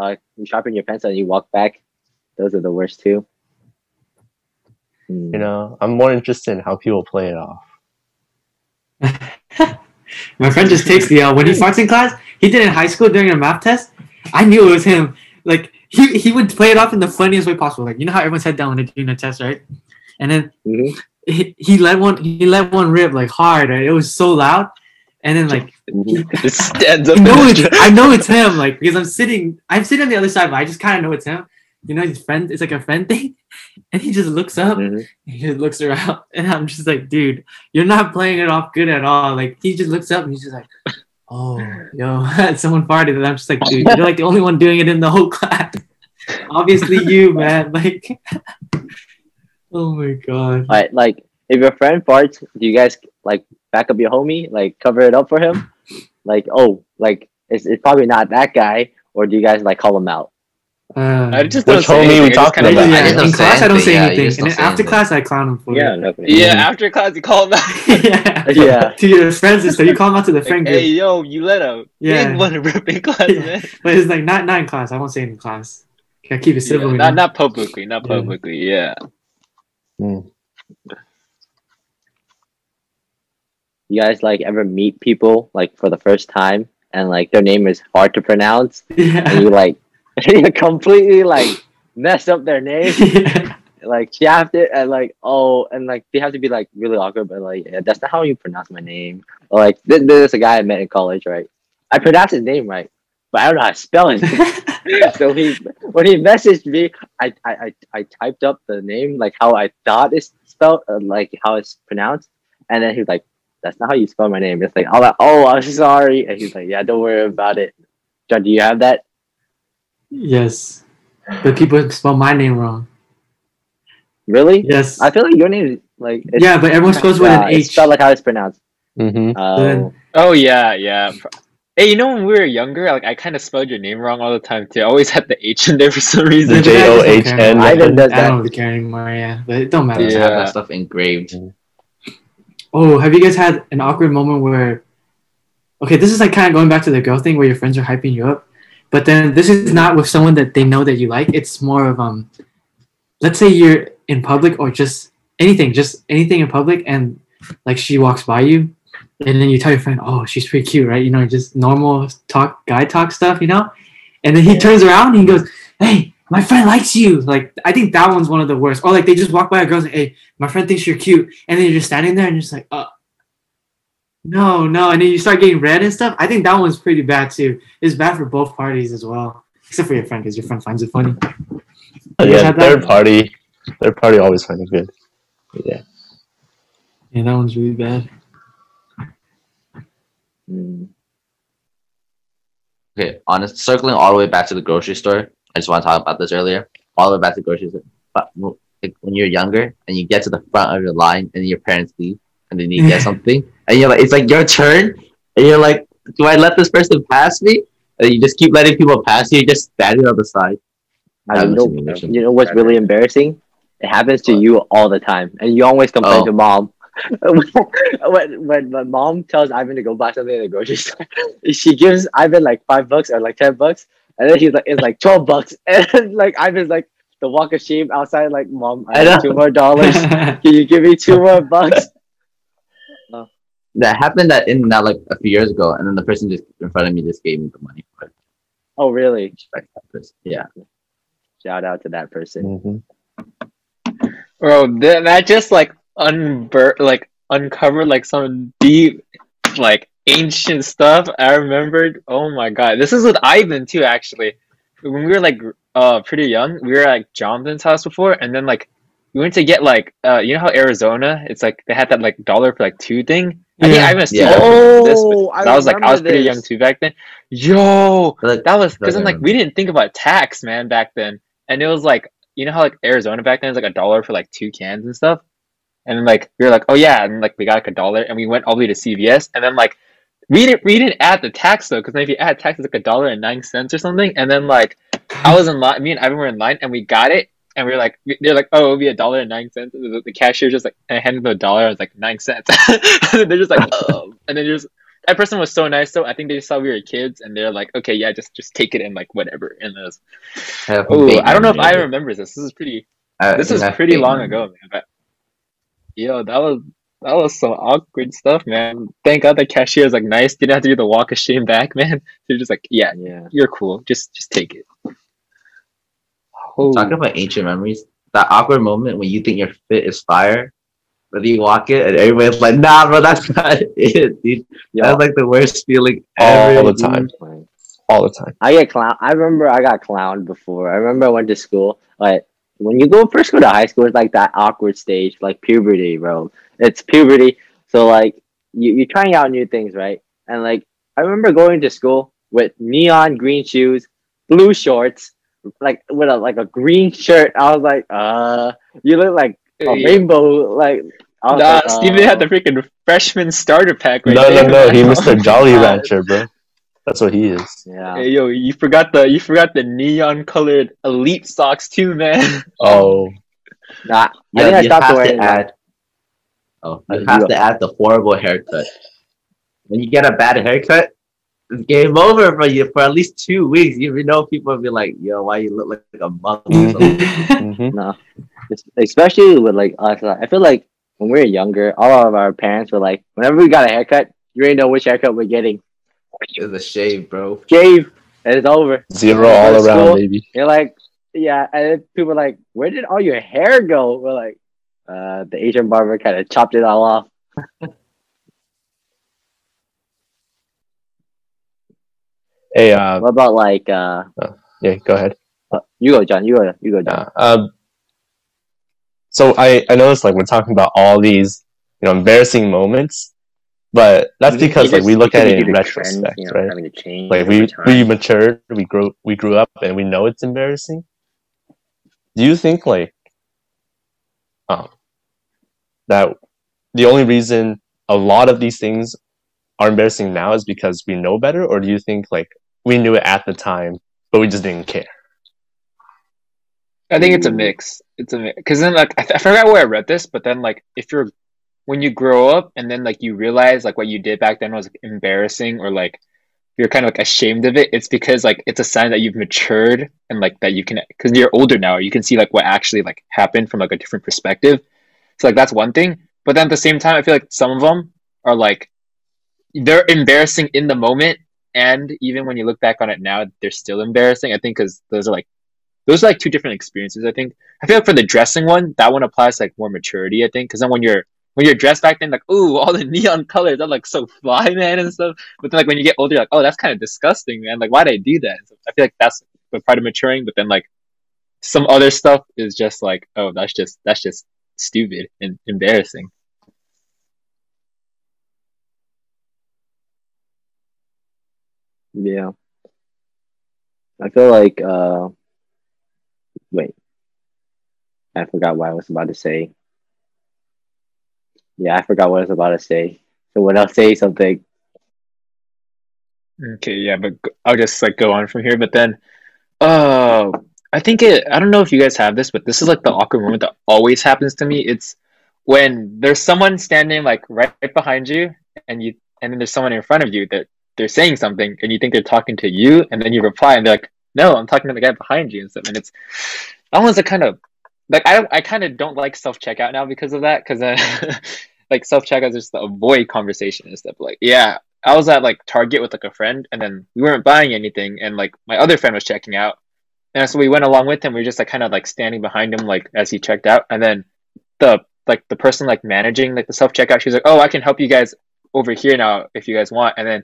uh, you sharpen your pencil and you walk back. Those are the worst too. Hmm. You know, I'm more interested in how people play it off. My friend just takes the uh, when he farts in class. He did it in high school during a math test. I knew it was him. Like he, he would play it off in the funniest way possible. Like you know how everyone's head down when they're doing a test, right? And then Mhm. He, he let one he let one rip like hard. Right? It was so loud. And then like It stands up. I know it's I know it's him. Like because I'm sitting I'm sitting on the other side, but I just kind of know it's him. You know, his friend. It's like a friend thing, and he just looks up. Mhm. He just looks around, and I'm just like, dude, you're not playing it off good at all. Like he just looks up and he's just like, oh, yo, someone farted, and I'm just like, dude, you're like the only one doing it in the whole class. Obviously, you, man. Like, oh my god. Like, like if your friend farts, do you guys like back up your homie, like cover it up for him? Like, oh, like it's, it's probably not that guy, or do you guys like call him out? Uh, I just Which don't say homie we anything, I just talking about? yeah, I in say class I don't say anything, yeah, anything, and don't then say after anything. class I clown him for Yeah, it. no. Yeah, after class you call him out. yeah. Yeah. to your friends and stuff. You call him out to the Like, friend hey yo, you let a Yeah. big one rip in class, Yeah. man. but it's like not not in class. I won't say in class. Can I keep it civil? you not not publicly, not Yeah. publicly. Yeah. Hmm. you guys like ever meet people like for the first time and like their name is hard to pronounce? And Yeah. you like you completely like mess up their name? Like shaft it and like oh and like they have to be like really awkward but like yeah, that's not how you pronounce my name. Or like th- there's a guy I met in college right? I pronounced his name right but I don't know how to spell it. so he when he messaged me I, I I I typed up the name like how I thought it's spelled uh, like how it's pronounced and then he was like that's not how you spell my name it's like I'm like oh I'm sorry and he's like yeah don't worry about it John do you have that yes. But people spell my name wrong. really Yes. I feel like your name is like it's, yeah, but everyone spells with yeah, an it's spelled like how it's pronounced Mm-hmm. Oh, Oh yeah, yeah. Hey, you know when we were younger, like I kind of spelled your name wrong all the time too. I always had the H in there for some reason. Yeah, but I just don't J-O-H-N. care anymore. I don't care anymore, yeah. But it don't matter. Just Yeah. have that stuff engraved. Oh, have you guys had an awkward moment where okay, this is like kind of going back to the girl thing where your friends are hyping you up, but then this is not with someone that they know that you like. It's more of um let's say you're in public or just anything, just anything in public and like she walks by you and then you tell your friend, "Oh, she's pretty cute, right?" You know, just normal talk guy talk stuff, you know? And then he Yeah. turns around and he goes, "Hey, my friend likes you." Like I think that one's one of the worst. Or like they just walk by a girl and say, "Hey, my friend thinks you're cute," and then you're just standing there and you're just like, "Uh, no, no," and then you start getting red and stuff. I think that one's pretty bad too. It's bad for both parties as well, except for your friend because your friend finds it funny. You Yeah, had that? third party. Third party always find it good. Yeah. Yeah, that one's really bad. Mm. Okay, honest, circling all the way back to the grocery store. I just want to talk about this earlier. All the way back to the grocery store. But like, when you're younger and you get to the front of your line and your parents leave and then you get something and you're like, it's like your turn and you're like, do I let this person pass me? And you just keep letting people pass you. You're just standing on the side. I That mean, was you know, you know what's really embarrassing? It happens to you all the time, and you always complain Oh. to mom. when when my mom tells Ivan to go buy something at the grocery store, she gives Ivan like five bucks or like ten bucks, and then he's like, "It's like twelve bucks," and then, like Ivan's like the walk of shame outside, like, "Mom, I I have two more dollars. Can you give me two more bucks?" That happened that in that like a few years ago, and then the person just in front of me just gave me the money for it. Oh, really? Respect that person. Yeah. Shout out to that person. Mm-hmm. Bro, that, that just like unbur like uncovered like some deep like ancient stuff. I remembered. Oh my god, this is with Ivan too. Actually, when we were like uh pretty young, we were at Jonathan's house before, and then like we went to get like uh you know how Arizona, it's like they had that like dollar for like two thing. I think Yeah. Ivan still Yeah. remembers this, Oh, but I I was like I was pretty this. young too back then. Yo, like, that was because I'm like we didn't think about tax, man, back then, and it was like you know how like Arizona back then was like a dollar for like two cans and stuff, and then like we were like oh yeah, and like we got like a dollar, and we went all the way to CVS, and then like we didn't we didn't add the tax though, because if you add tax, it's like a dollar and nine cents or something, and then like I was in line, me and Ivan were in line, and we got it. And we were like, they're like, oh, it'll be a dollar and nine cents. The, the cashier just like I handed them a dollar. I was like nine cents. they're just like, oh. And then just that person was so nice. So I think they just saw we were kids, and they're like, okay, yeah, just just take it and like whatever. And was, I oh, I don't know if I remember this. This is pretty. I This is pretty long ago, man. But yo, that was that was some awkward stuff, man. Thank God the cashier was like nice. Didn't have to do the walk of shame back, man. They're just like, yeah, Yeah. you're cool. Just just take it. Oh, Talking about ancient memories, that awkward moment when you think your fit is fire, but you walk it and everybody's like, nah, bro, that's not it, dude. Yo, That's like the worst feeling All ever. the time. All the time. I get clown. I remember I got clowned before. I remember I went to school. Like when you go first go to high school, it's like that awkward stage, like puberty, bro. It's puberty. So like you you're trying out new things, right? And like I remember going to school with neon green shoes, blue shorts, like with a like a green shirt. I was like, uh, you look like a Yeah. rainbow. Like I Nah, like, Steven had uh, the freaking freshman starter pack right no, no, there. no. He Mr. Jolly Uh, Rancher, bro. That's what he is. yeah. Hey, yo, you forgot the you forgot the neon colored elite socks too, man. Oh, Nah, I Yeah, think I stopped have wearing to add. Oh, you have to add the horrible haircut. When you get a bad haircut, it's game over for you for at least two weeks. You know people will be like, "Yo, why you look like a monk?" or something. hmm No, Es- especially with like us. I feel like when we were younger, all of our parents were like, whenever we got a haircut, you already know which haircut we're getting. It's a shave, bro. Shave, and it's over. Zero all around, school, baby. You're like, yeah, and people are like, where did all your hair go? We're like, uh, the Asian barber kind of chopped it all off. Hey, uh, What about like, uh, yeah, go ahead. you go, John. You go. You go, John. Yeah. Um, so I, I noticed like we're talking about all these, you know, embarrassing moments, but that's You- you because like just- we look at could it in the trends, retrospect, you know, right? Having to change Like we time. we matured, we grew we grew up, and we know it's embarrassing. Do you think like, um, that the only reason a lot of these things are embarrassing now is because we know better, or do you think like we knew it at the time, but we just didn't care? I think it's a mix. It's a mix because then like I, I forgot where I read this, but then like if you're when you grow up and then like you realize like what you did back then was like, embarrassing or like you're kind of like ashamed of it, it's because like it's a sign that you've matured and like that you can because you're older now, you can see like what actually like happened from like a different perspective. So like that's one thing. But then at the same time, I feel like some of them are like they're embarrassing in the moment, and even when you look back on it now, they're still embarrassing. I think because those are like those are like two different experiences. I think. I feel like for the dressing one, that one applies like more maturity. I think because then when you're when you're dressed back then, like ooh, all the neon colors, I'm like so fly, man, and stuff. But then like when you get older, you're like oh, that's kind of disgusting, man. Like why did I do that? So I feel like that's the part of maturing. But then like some other stuff is just like oh, that's just that's just stupid and embarrassing. Yeah. I feel like uh wait. I forgot what I was about to say. Yeah, I forgot what I was about to say. So when I'll say something, Okay, yeah, but I'll just like go on from here. But then, uh, I think it. I don't know if you guys have this, but this is like the awkward moment that always happens to me. It's when there's someone standing like right, right behind you, and you, and then there's someone in front of you that they're saying something, and you think they're talking to you, and then you reply, and they're like, "No, I'm talking to the guy behind you," and stuff. And it's that one's a kind of like I don't. I kind of don't like self checkout now because of that. Because uh, like self checkout is just to avoid conversation and stuff. Like, yeah, I was at like Target with like a friend, and then we weren't buying anything, and like my other friend was checking out, and so we went along with him. We were just like kind of like standing behind him, like as he checked out, and then the like the person like managing like the self checkout, she was like, "Oh, I can help you guys over here now if you guys want," and then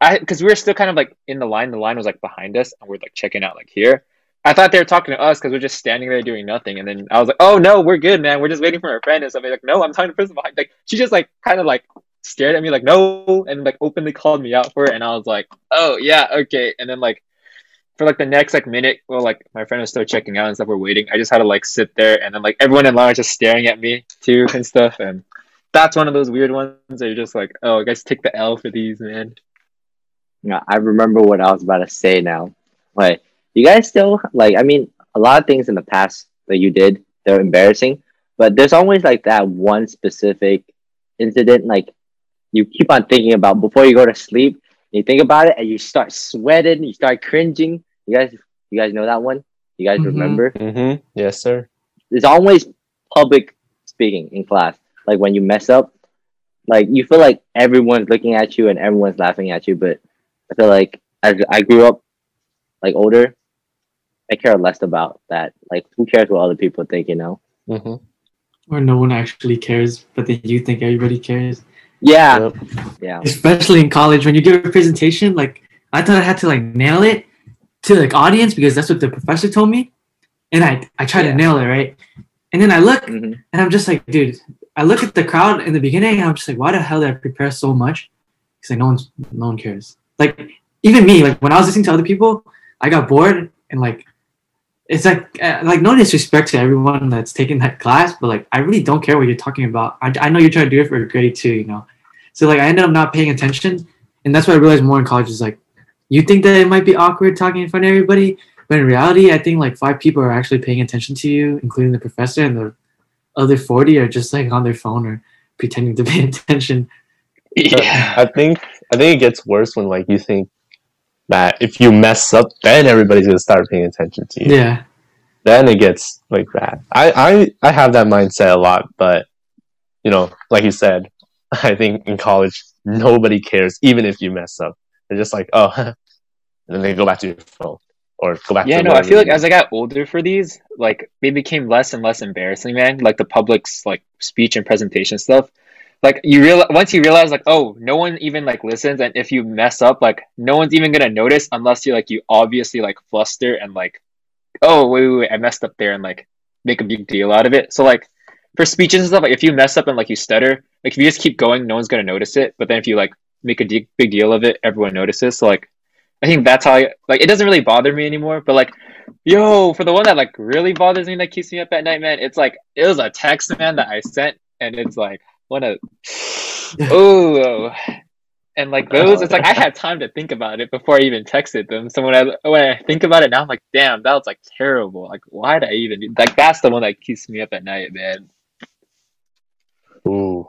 I because we were still kind of like in the line, the line was like behind us, and we're like checking out like here. I thought they were talking to us because we're just standing there doing nothing, and then I was like, "Oh no, we're good, man. We're just waiting for our friend." And somebody like, "No, I'm talking to person behind." Like she just like kind of like stared at me like no and like openly called me out for it and i was like oh yeah okay and then like for like the next like minute well like my friend was still checking out and stuff we're waiting i just had to like sit there and then like everyone in line was just staring at me too and stuff and that's one of those weird ones that you're just like oh i guess take the l for these man Yeah, I remember what I was about to say now. Like, you guys still like? I mean, a lot of things in the past that you did they're embarrassing, but there's always like that one specific incident like you keep on thinking about before you go to sleep. You think about it and you start sweating, you start cringing. You guys, you guys know that one? You guys Mhm. remember? Mm-hmm. Yes, sir. It's always public speaking in class. Like when you mess up, like you feel like everyone's looking at you and everyone's laughing at you. But I feel like as I grew up, like older, I care less about that. Like who cares what other people think? You know? Mm-hmm. Or no one actually cares, but then you think everybody cares. Yeah, Yep. yeah. Especially in college, when you give a presentation, like I thought I had to like nail it to like audience because that's what the professor told me, and I I tried Yeah. to nail it right, and then I look hmm and I'm just like, dude, I look at the crowd in the beginning and I'm just like, why the hell did I prepare so much? Because like no one's no one cares. Like even me, like when I was listening to other people, I got bored and like it's like uh, like no disrespect to everyone that's taking that class, but like I really don't care what you're talking about. I, I know you're trying to do it for a grade two, you know. So like I ended up not paying attention, and that's what I realized more in college is like you think that it might be awkward talking in front of everybody, but in reality, I think like five people are actually paying attention to you, including the professor, and the other forty are just like on their phone or pretending to pay attention. yeah I think I think it gets worse when like you think that if you mess up, then everybody's gonna start paying attention to you. Yeah. Then it gets like that. I I I have that mindset a lot, but you know, like you said, I think in college nobody cares, even if you mess up. They're just like, oh, and then they go back to your phone or go back. Yeah, to no, I feel like as I got older for these, like they became less and less embarrassing, man. Like the public's like speech and presentation stuff. Like you real once you realize like, oh, no one even like listens, and if you mess up, like no one's even gonna notice unless you like you obviously like fluster and like, oh wait, wait, wait, I messed up there and like make a big deal out of it. So like for speeches and stuff, like if you mess up and like you stutter, like if you just keep going, no one's gonna notice it. But then if you like make a de- big deal of it, everyone notices. So like I think that's how I like it doesn't really bother me anymore. But like, yo, for the one that like really bothers me that keeps me up at night, man, it's like it was a text man that I sent, and it's like what a oh, and like those, it's like I had time to think about it before I even texted them. So when I when I think about it now, I'm like, damn, that was like terrible. Like, why did I even do like that's the one that keeps me up at night, man. Ooh.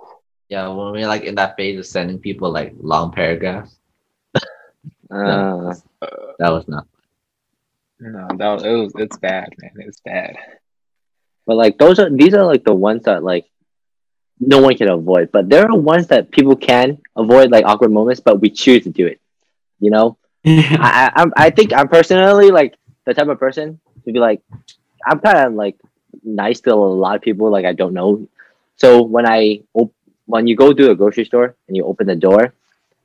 Yeah, when we're like in that phase of sending people like long paragraphs, Uh, that was not. No, that was, it was it's bad, man. It's bad. but like those are these are like the ones that like no one can avoid. But there are ones that people can avoid like awkward moments, but we choose to do it. You know, I I, I think I'm personally like the type of person to be like I'm kind of like nice to a lot of people like I don't know. So when I op- when you go to a grocery store and you open the door,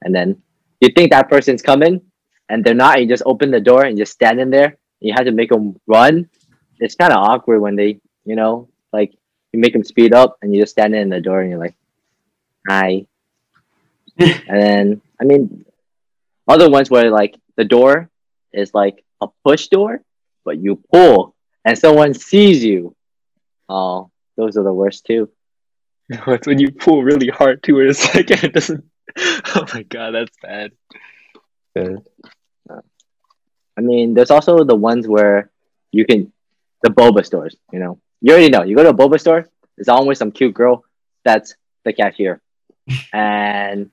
and then you think that person's coming, and they're not, and you just open the door and just stand in there. And you have to make them run. It's kind of awkward when they, you know, like you make them speed up and you just stand in the door and you're like, hi. and then I mean, other ones where like the door is like a push door, but you pull and someone sees you. Oh, those are the worst too. No, it's when you pull really hard too, where it's like it doesn't. Oh my god, that's bad. Yeah. I mean, there's also the ones where you can, the boba stores. You know, you already know. You go to a boba store. There's always some cute girl that's the cashier, and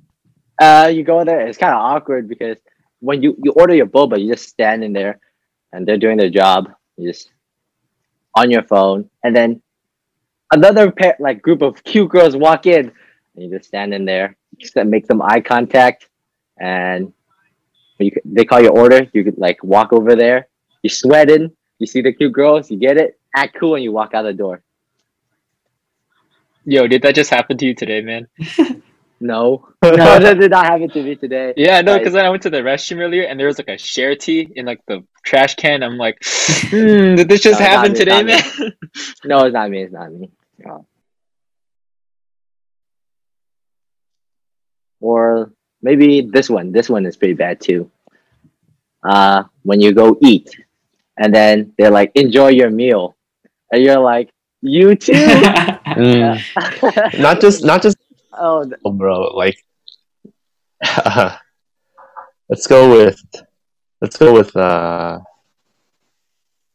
uh, you go there. It's kind of awkward because when you you order your boba, you just stand in there, and they're doing their job. You just on your phone, and then another pair like group of cute girls walk in, and you just stand in there, just make some eye contact, and you, they call your order. You could like walk over there. You're sweating. You see the cute girls. You get it. Act cool, and you walk out the door. Yo, did that just happen to you today, man? No, no, that did not happen to me today. Yeah, no, Right. because then I went to the restroom earlier and there was like a Sharetea in like the trash can. I'm like, hmm, did this just No, happen me, today, man? No, it's not me. It's not me. No. Or maybe this one. This one is pretty bad too. Uh, when you go eat, and then they're like, "Enjoy your meal," and you're like, "You too." Mm. Not just not just oh, th- oh, bro. Like, let's go with let's go with uh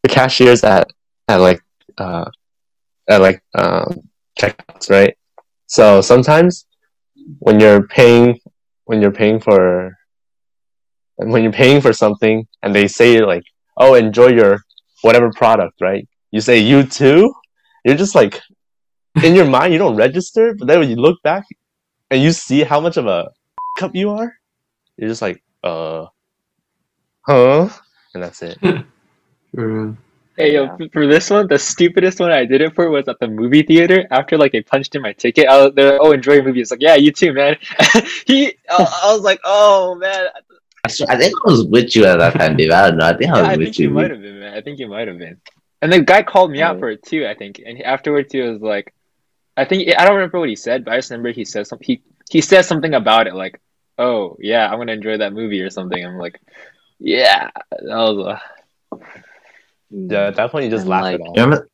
the cashiers at at like uh at like um checkouts, right? So sometimes when you're paying when you're paying for when you're paying for something and they say like, "Oh, enjoy your whatever product," right? You say, "You too." You're just like in your mind, you don't register, but then when you look back and you see how much of a cup you are, you're just like, uh, huh? And that's it. For. Hey, yo, for this one, the stupidest one I did it for was at the movie theater. After like they punched in my ticket, I was there. Oh, enjoy your movie. It's like, yeah, you too, man. he, I, I was like, oh man, I, think I was with you at that time, Dave. I don't know. I think I was Yeah, was I with think you you. might have been, man. I think you might have been. And the guy called me out Oh. for it too. I think, and afterwards he was like, I think I don't remember what he said, but I just remember he said something. He he said something about it, like, "Oh yeah, I'm gonna enjoy that movie" or something. I'm like, yeah, that was uh, Yeah, at that point you just And, laugh like, it off. Remember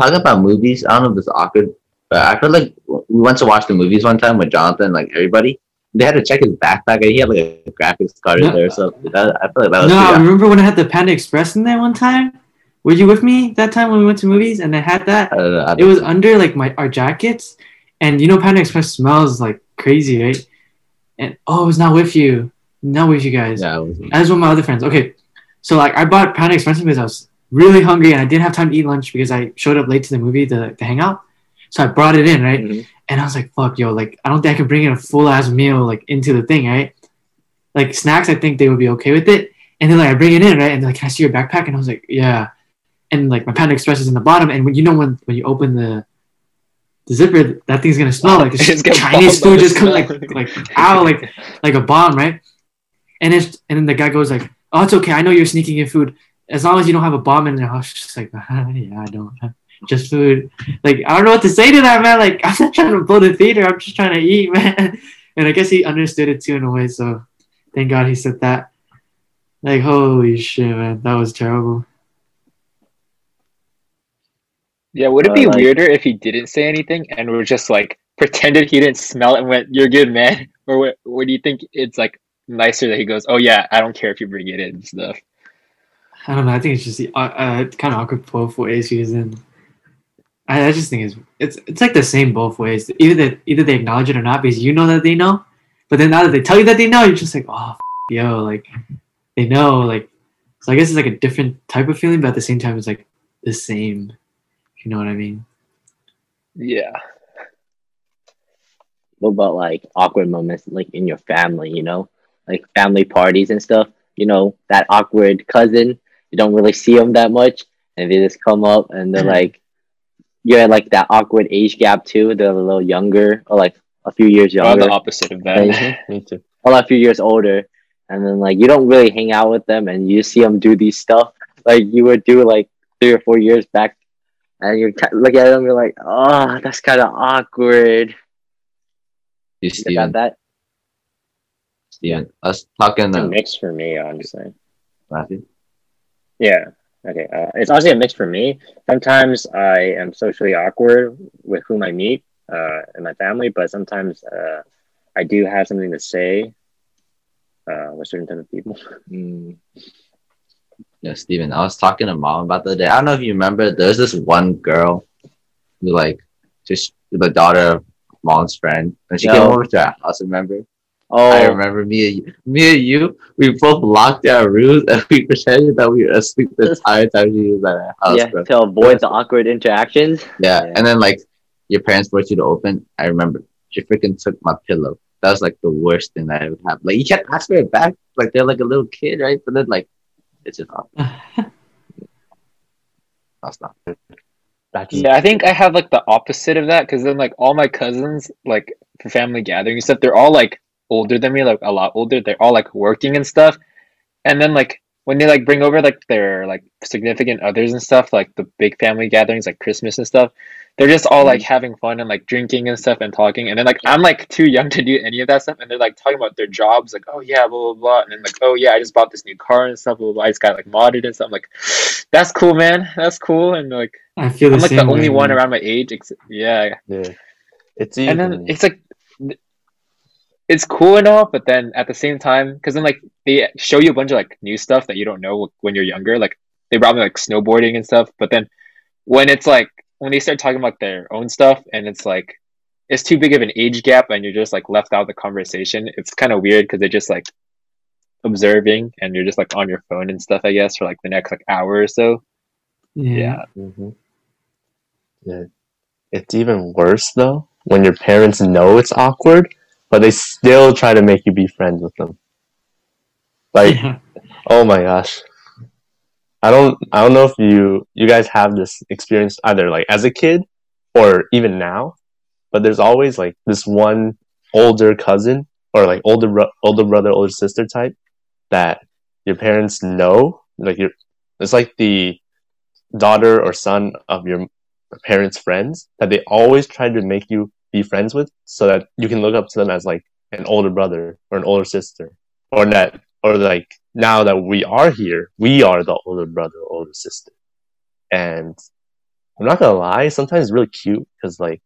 talking about movies? I don't know if this is awkward, but I feel like we went to watch the movies one time with Jonathan, like everybody. They had to check his backpack, and he had like a graphics card in No. there. So that, I feel like that was No, I remember when I had the Panda Express in there one time. Were you with me that time when we went to movies and I had that? I don't know, I It don't- was under like my our jackets, and you know Panda Express smells like crazy, right? And oh, I was not with you, not with you guys. yeah, it was, I was with my other friends. Okay, so like I bought Panda Express because I was really hungry and I didn't have time to eat lunch because I showed up late to the movie, the, the hangout. So I brought it in, right? Mhm. And I was like, fuck, yo, like I don't think I can bring in a full ass meal like into the thing, right? Like snacks, I think they would be okay with it. And then like I bring it in, right? And they're like, can I see your backpack? And I was like, yeah. And like my Panda Express is in the bottom, and when you know when when you open the the zipper, that thing's gonna smell like It's Chinese food just smell. like like ow like like a bomb, right? And it's and then the guy goes like, "Oh, it's okay. I know you're sneaking in food as long as you don't have a bomb in there." I was just like, "Yeah, I don't. Have just food." Like I don't know what to say to that man. Like I'm not trying to blow the theater. I'm just trying to eat, man. And I guess he understood it too in a way. So thank God he said that. Like holy shit, man, that was terrible. Yeah, would it Uh, be like- weirder if he didn't say anything and was just like pretended he didn't smell it and went, "You're good, man"? Or what? What do you think? It's like nicer that he goes, "Oh yeah, I don't care if you bring it in and stuff." I don't know. I think it's just the uh, uh, kind of awkward both ways. Because then, I, I just think it's it's it's like the same both ways. Either that either they acknowledge it or not because you know that they know, but then now that they tell you that they know, you're just like, oh, f- yo, like they know, like. So I guess it's like a different type of feeling, but at the same time, it's like the same. If you know what I mean? Yeah. What about like awkward moments like in your family, you know? Like family parties and stuff, you know, that awkward cousin, you don't really see them that much and they just come up and they're Mhm. like you're at like that awkward age gap too. They're a little younger or like a few years Well, younger. the opposite of that. Like, Me too. or a few years older. And then like you don't really hang out with them and you see them do these stuff like you would do like three or four years back and you look at them you're like, oh, that's kind of awkward. You You got that? Steven. Us talking It's a mix for me, honestly. Matthew. Yeah. Okay. Uh, it's honestly a mix for me. Sometimes I am socially awkward with whom I meet uh, in my family, but sometimes uh, I do have something to say uh, with certain type of people. Mm. Yeah, Steven. I was talking to mom about the other day. I don't know if you remember. There's this one girl who like just the daughter of mom's friend, and she came No. over to our house. Remember? Oh, I remember me and you, me and you. We both locked our rooms and we pretended that we were asleep the entire time she was at our house. yeah, bro. to avoid the awkward interactions. Yeah. Yeah. and then like your parents forced you to open. I remember she freaking took my pillow. That was like the worst thing that ever happened. Like you can't ask for it back. Like they're like a little kid, right? But then like it's just that's not. That's Yeah, I think I have like the opposite of that because then like all my cousins like for family gatherings stuff, they're all like older than me, like a lot older. They're all like working and stuff, and then like when they like bring over like their like significant others and stuff, like the big family gatherings, like Christmas and stuff, they're just all like mm. having fun and like drinking and stuff and talking, and then like I'm like too young to do any of that stuff, and they're like talking about their jobs, like oh yeah, blah blah blah, and then like oh yeah, I just bought this new car and stuff, blah blah. blah. I just got like modded and stuff. I'm like, that's cool, man, that's cool, and like. I feel the I'm like the only way, one man. around my age. Ex- yeah, yeah. It's and then it's like it's cool and all, but then at the same time, because then like they show you a bunch of like new stuff that you don't know when you're younger. Like they brought me like snowboarding and stuff, but then when it's like when they start talking about their own stuff and it's like it's too big of an age gap and you're just like left out of the conversation. It's kind of weird because they're just like observing and you're just like on your phone and stuff. I guess for like the next like hour or so. Yeah. Mhm. Yeah. It's even worse though when your parents know it's awkward, but they still try to make you be friends with them. Like, Yeah. oh my gosh. I don't I don't know if you you guys have this experience either like as a kid or even now, but there's always like this one older cousin or like older bro- older brother, older sister type that your parents know, like you're it's like the daughter or son of your parents' friends that they always try to make you be friends with so that you can look up to them as like an older brother or an older sister. Or that or like now that we are here we are the older brother or older sister. And i'm not gonna lie sometimes it's really cute because like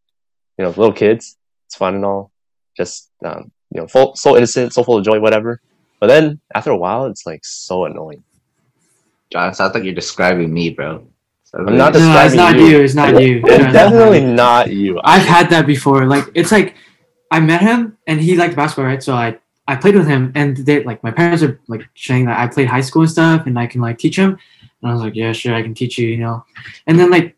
you know little kids it's fun and all. Just um, you know full, so innocent so full of joy whatever. But then after a while it's like so annoying. John, sounds like you're describing me, bro. I'm not No, it's not you. you. It's not you. It's definitely not you I've had that before. Like it's like I met him and he liked basketball, right? So I I played with him and they like my parents are like saying that I played high school and stuff and I can like teach him. And I was like, yeah, sure, I can teach you, you know. And then like,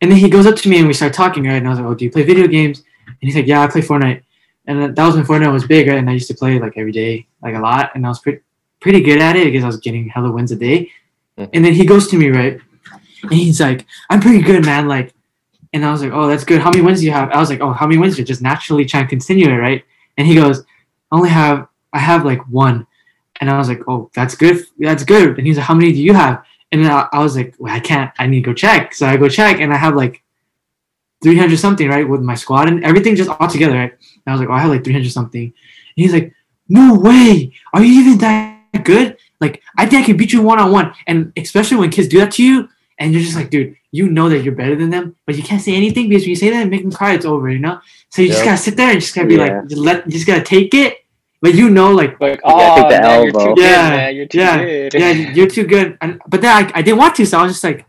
and then he goes up to me and we start talking, right? And I was like, oh, do you play video games? And he's like, yeah, I play Fortnite. And that was when Fortnite was big, right? And I used to play like every day, like a lot. And I was pretty pretty good at it because I was getting hella wins a day. Mhm. And then he goes to me, right? And he's like, I'm pretty good, man. Like, and I was like, oh, that's good. How many wins do you have? I was like, oh, how many wins? You're just naturally trying to continue it, right? And he goes, I only have, I have like one. And I was like, oh, that's good. That's good. And he's like, how many do you have? And then I, I was like, well, I can't. I need to go check. So I go check, and I have like 300 something, right, with my squad and everything just all together, right? And I was like, oh, I have like 300 something. And he's like, no way. Are you even that good? Like, I think I can beat you one on one. And especially when kids do that to you, and you're just like, dude, you know that you're better than them, but you can't say anything because when you say that and make them cry, it's over, you know? So you just gotta sit there and just gotta be Yeah. like, just let, you just gotta take it. But you know, like, Like, Yeah, oh, the man, you're too elbow. good, Yeah, man. You're too yeah, good. yeah, you're too good. And but then I, I didn't want to, so I was just like,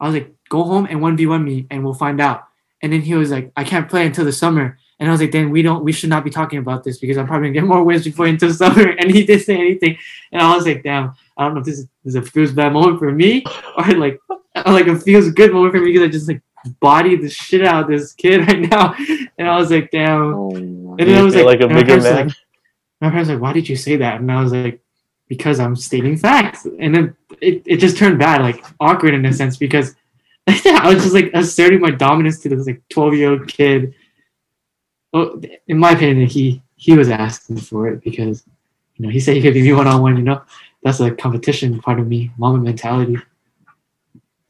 I was like, go home and one v one me, and we'll find out. And then he was like, I can't play until the summer. And I was like, then we don't, we should not be talking about this because I'm probably gonna get more wins before until summer. And he didn't say anything. And I was like, damn, I don't know if this is, this is a feels bad moment for me or like, like a feels good moment for me because I just like bodied the shit out of this kid right now. And I was like, damn. Oh, And then I was like, like a and my bigger man? Like, my parents like, why did you say that? And I was like, because I'm stating facts. And then it, it just turned bad, like awkward in a sense, because I was just like asserting my dominance to this like 12 year old kid. Well, in my opinion, he he was asking for it because you know he said he could beat me one on one. You know, that's a competition part of me, Mamba mentality.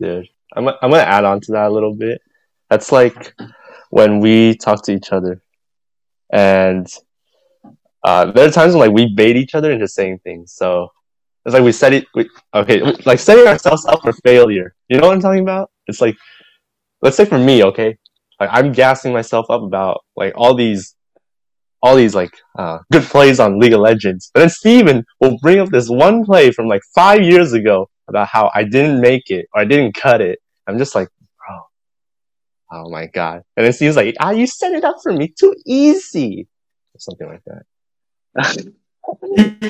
Dude, I'm, I'm gonna add on to that a little bit. That's like when we talk to each other, and uh, there are times when like we bait each other into saying things. So it's like we set it. We, okay, like setting ourselves up for failure. You know what I'm talking about? It's like, let's say for me, okay, like I'm gassing myself up about like all these, all these like uh, good plays on League of Legends, but then Steven will bring up this one play from like five years ago about how I didn't make it or I didn't cut it. I'm just like, bro, oh my god. And it seems like, ah, you set it up for me too easy, or something like that.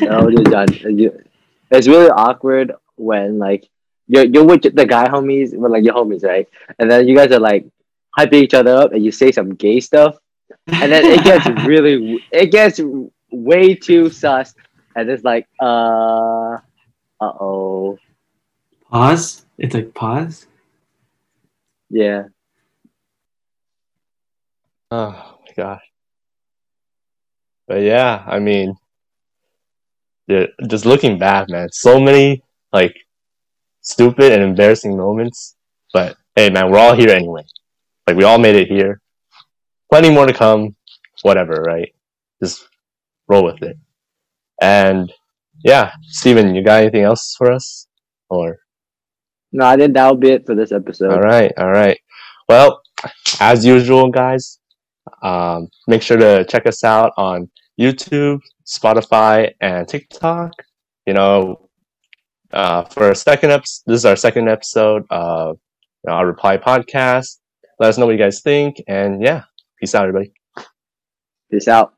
no, dude, John, you- it's really awkward when like you're you're with the guy homies, like your homies, right? And then you guys are like hyping each other up, and you say some gay stuff, and then it gets really, it gets way too sus, and it's like, uh, uh oh, pause. It's like pause. yeah. Oh my gosh. But yeah, I mean, yeah, just looking back, man, so many like stupid and embarrassing moments. But hey, man, we're all here anyway. Like we all made it here. Plenty more to come. Whatever, right? Just roll with it. And yeah, Steven, you got anything else for us? Or No, I think that'll be it for this episode. all right, all right. Well, as usual, guys, um, make sure to check us out on YouTube, Spotify, and TikTok. You know, uh, for our second episode, this is our second episode of our RepLY podcast. Let us know what you guys think, and yeah, peace out, everybody. Peace out.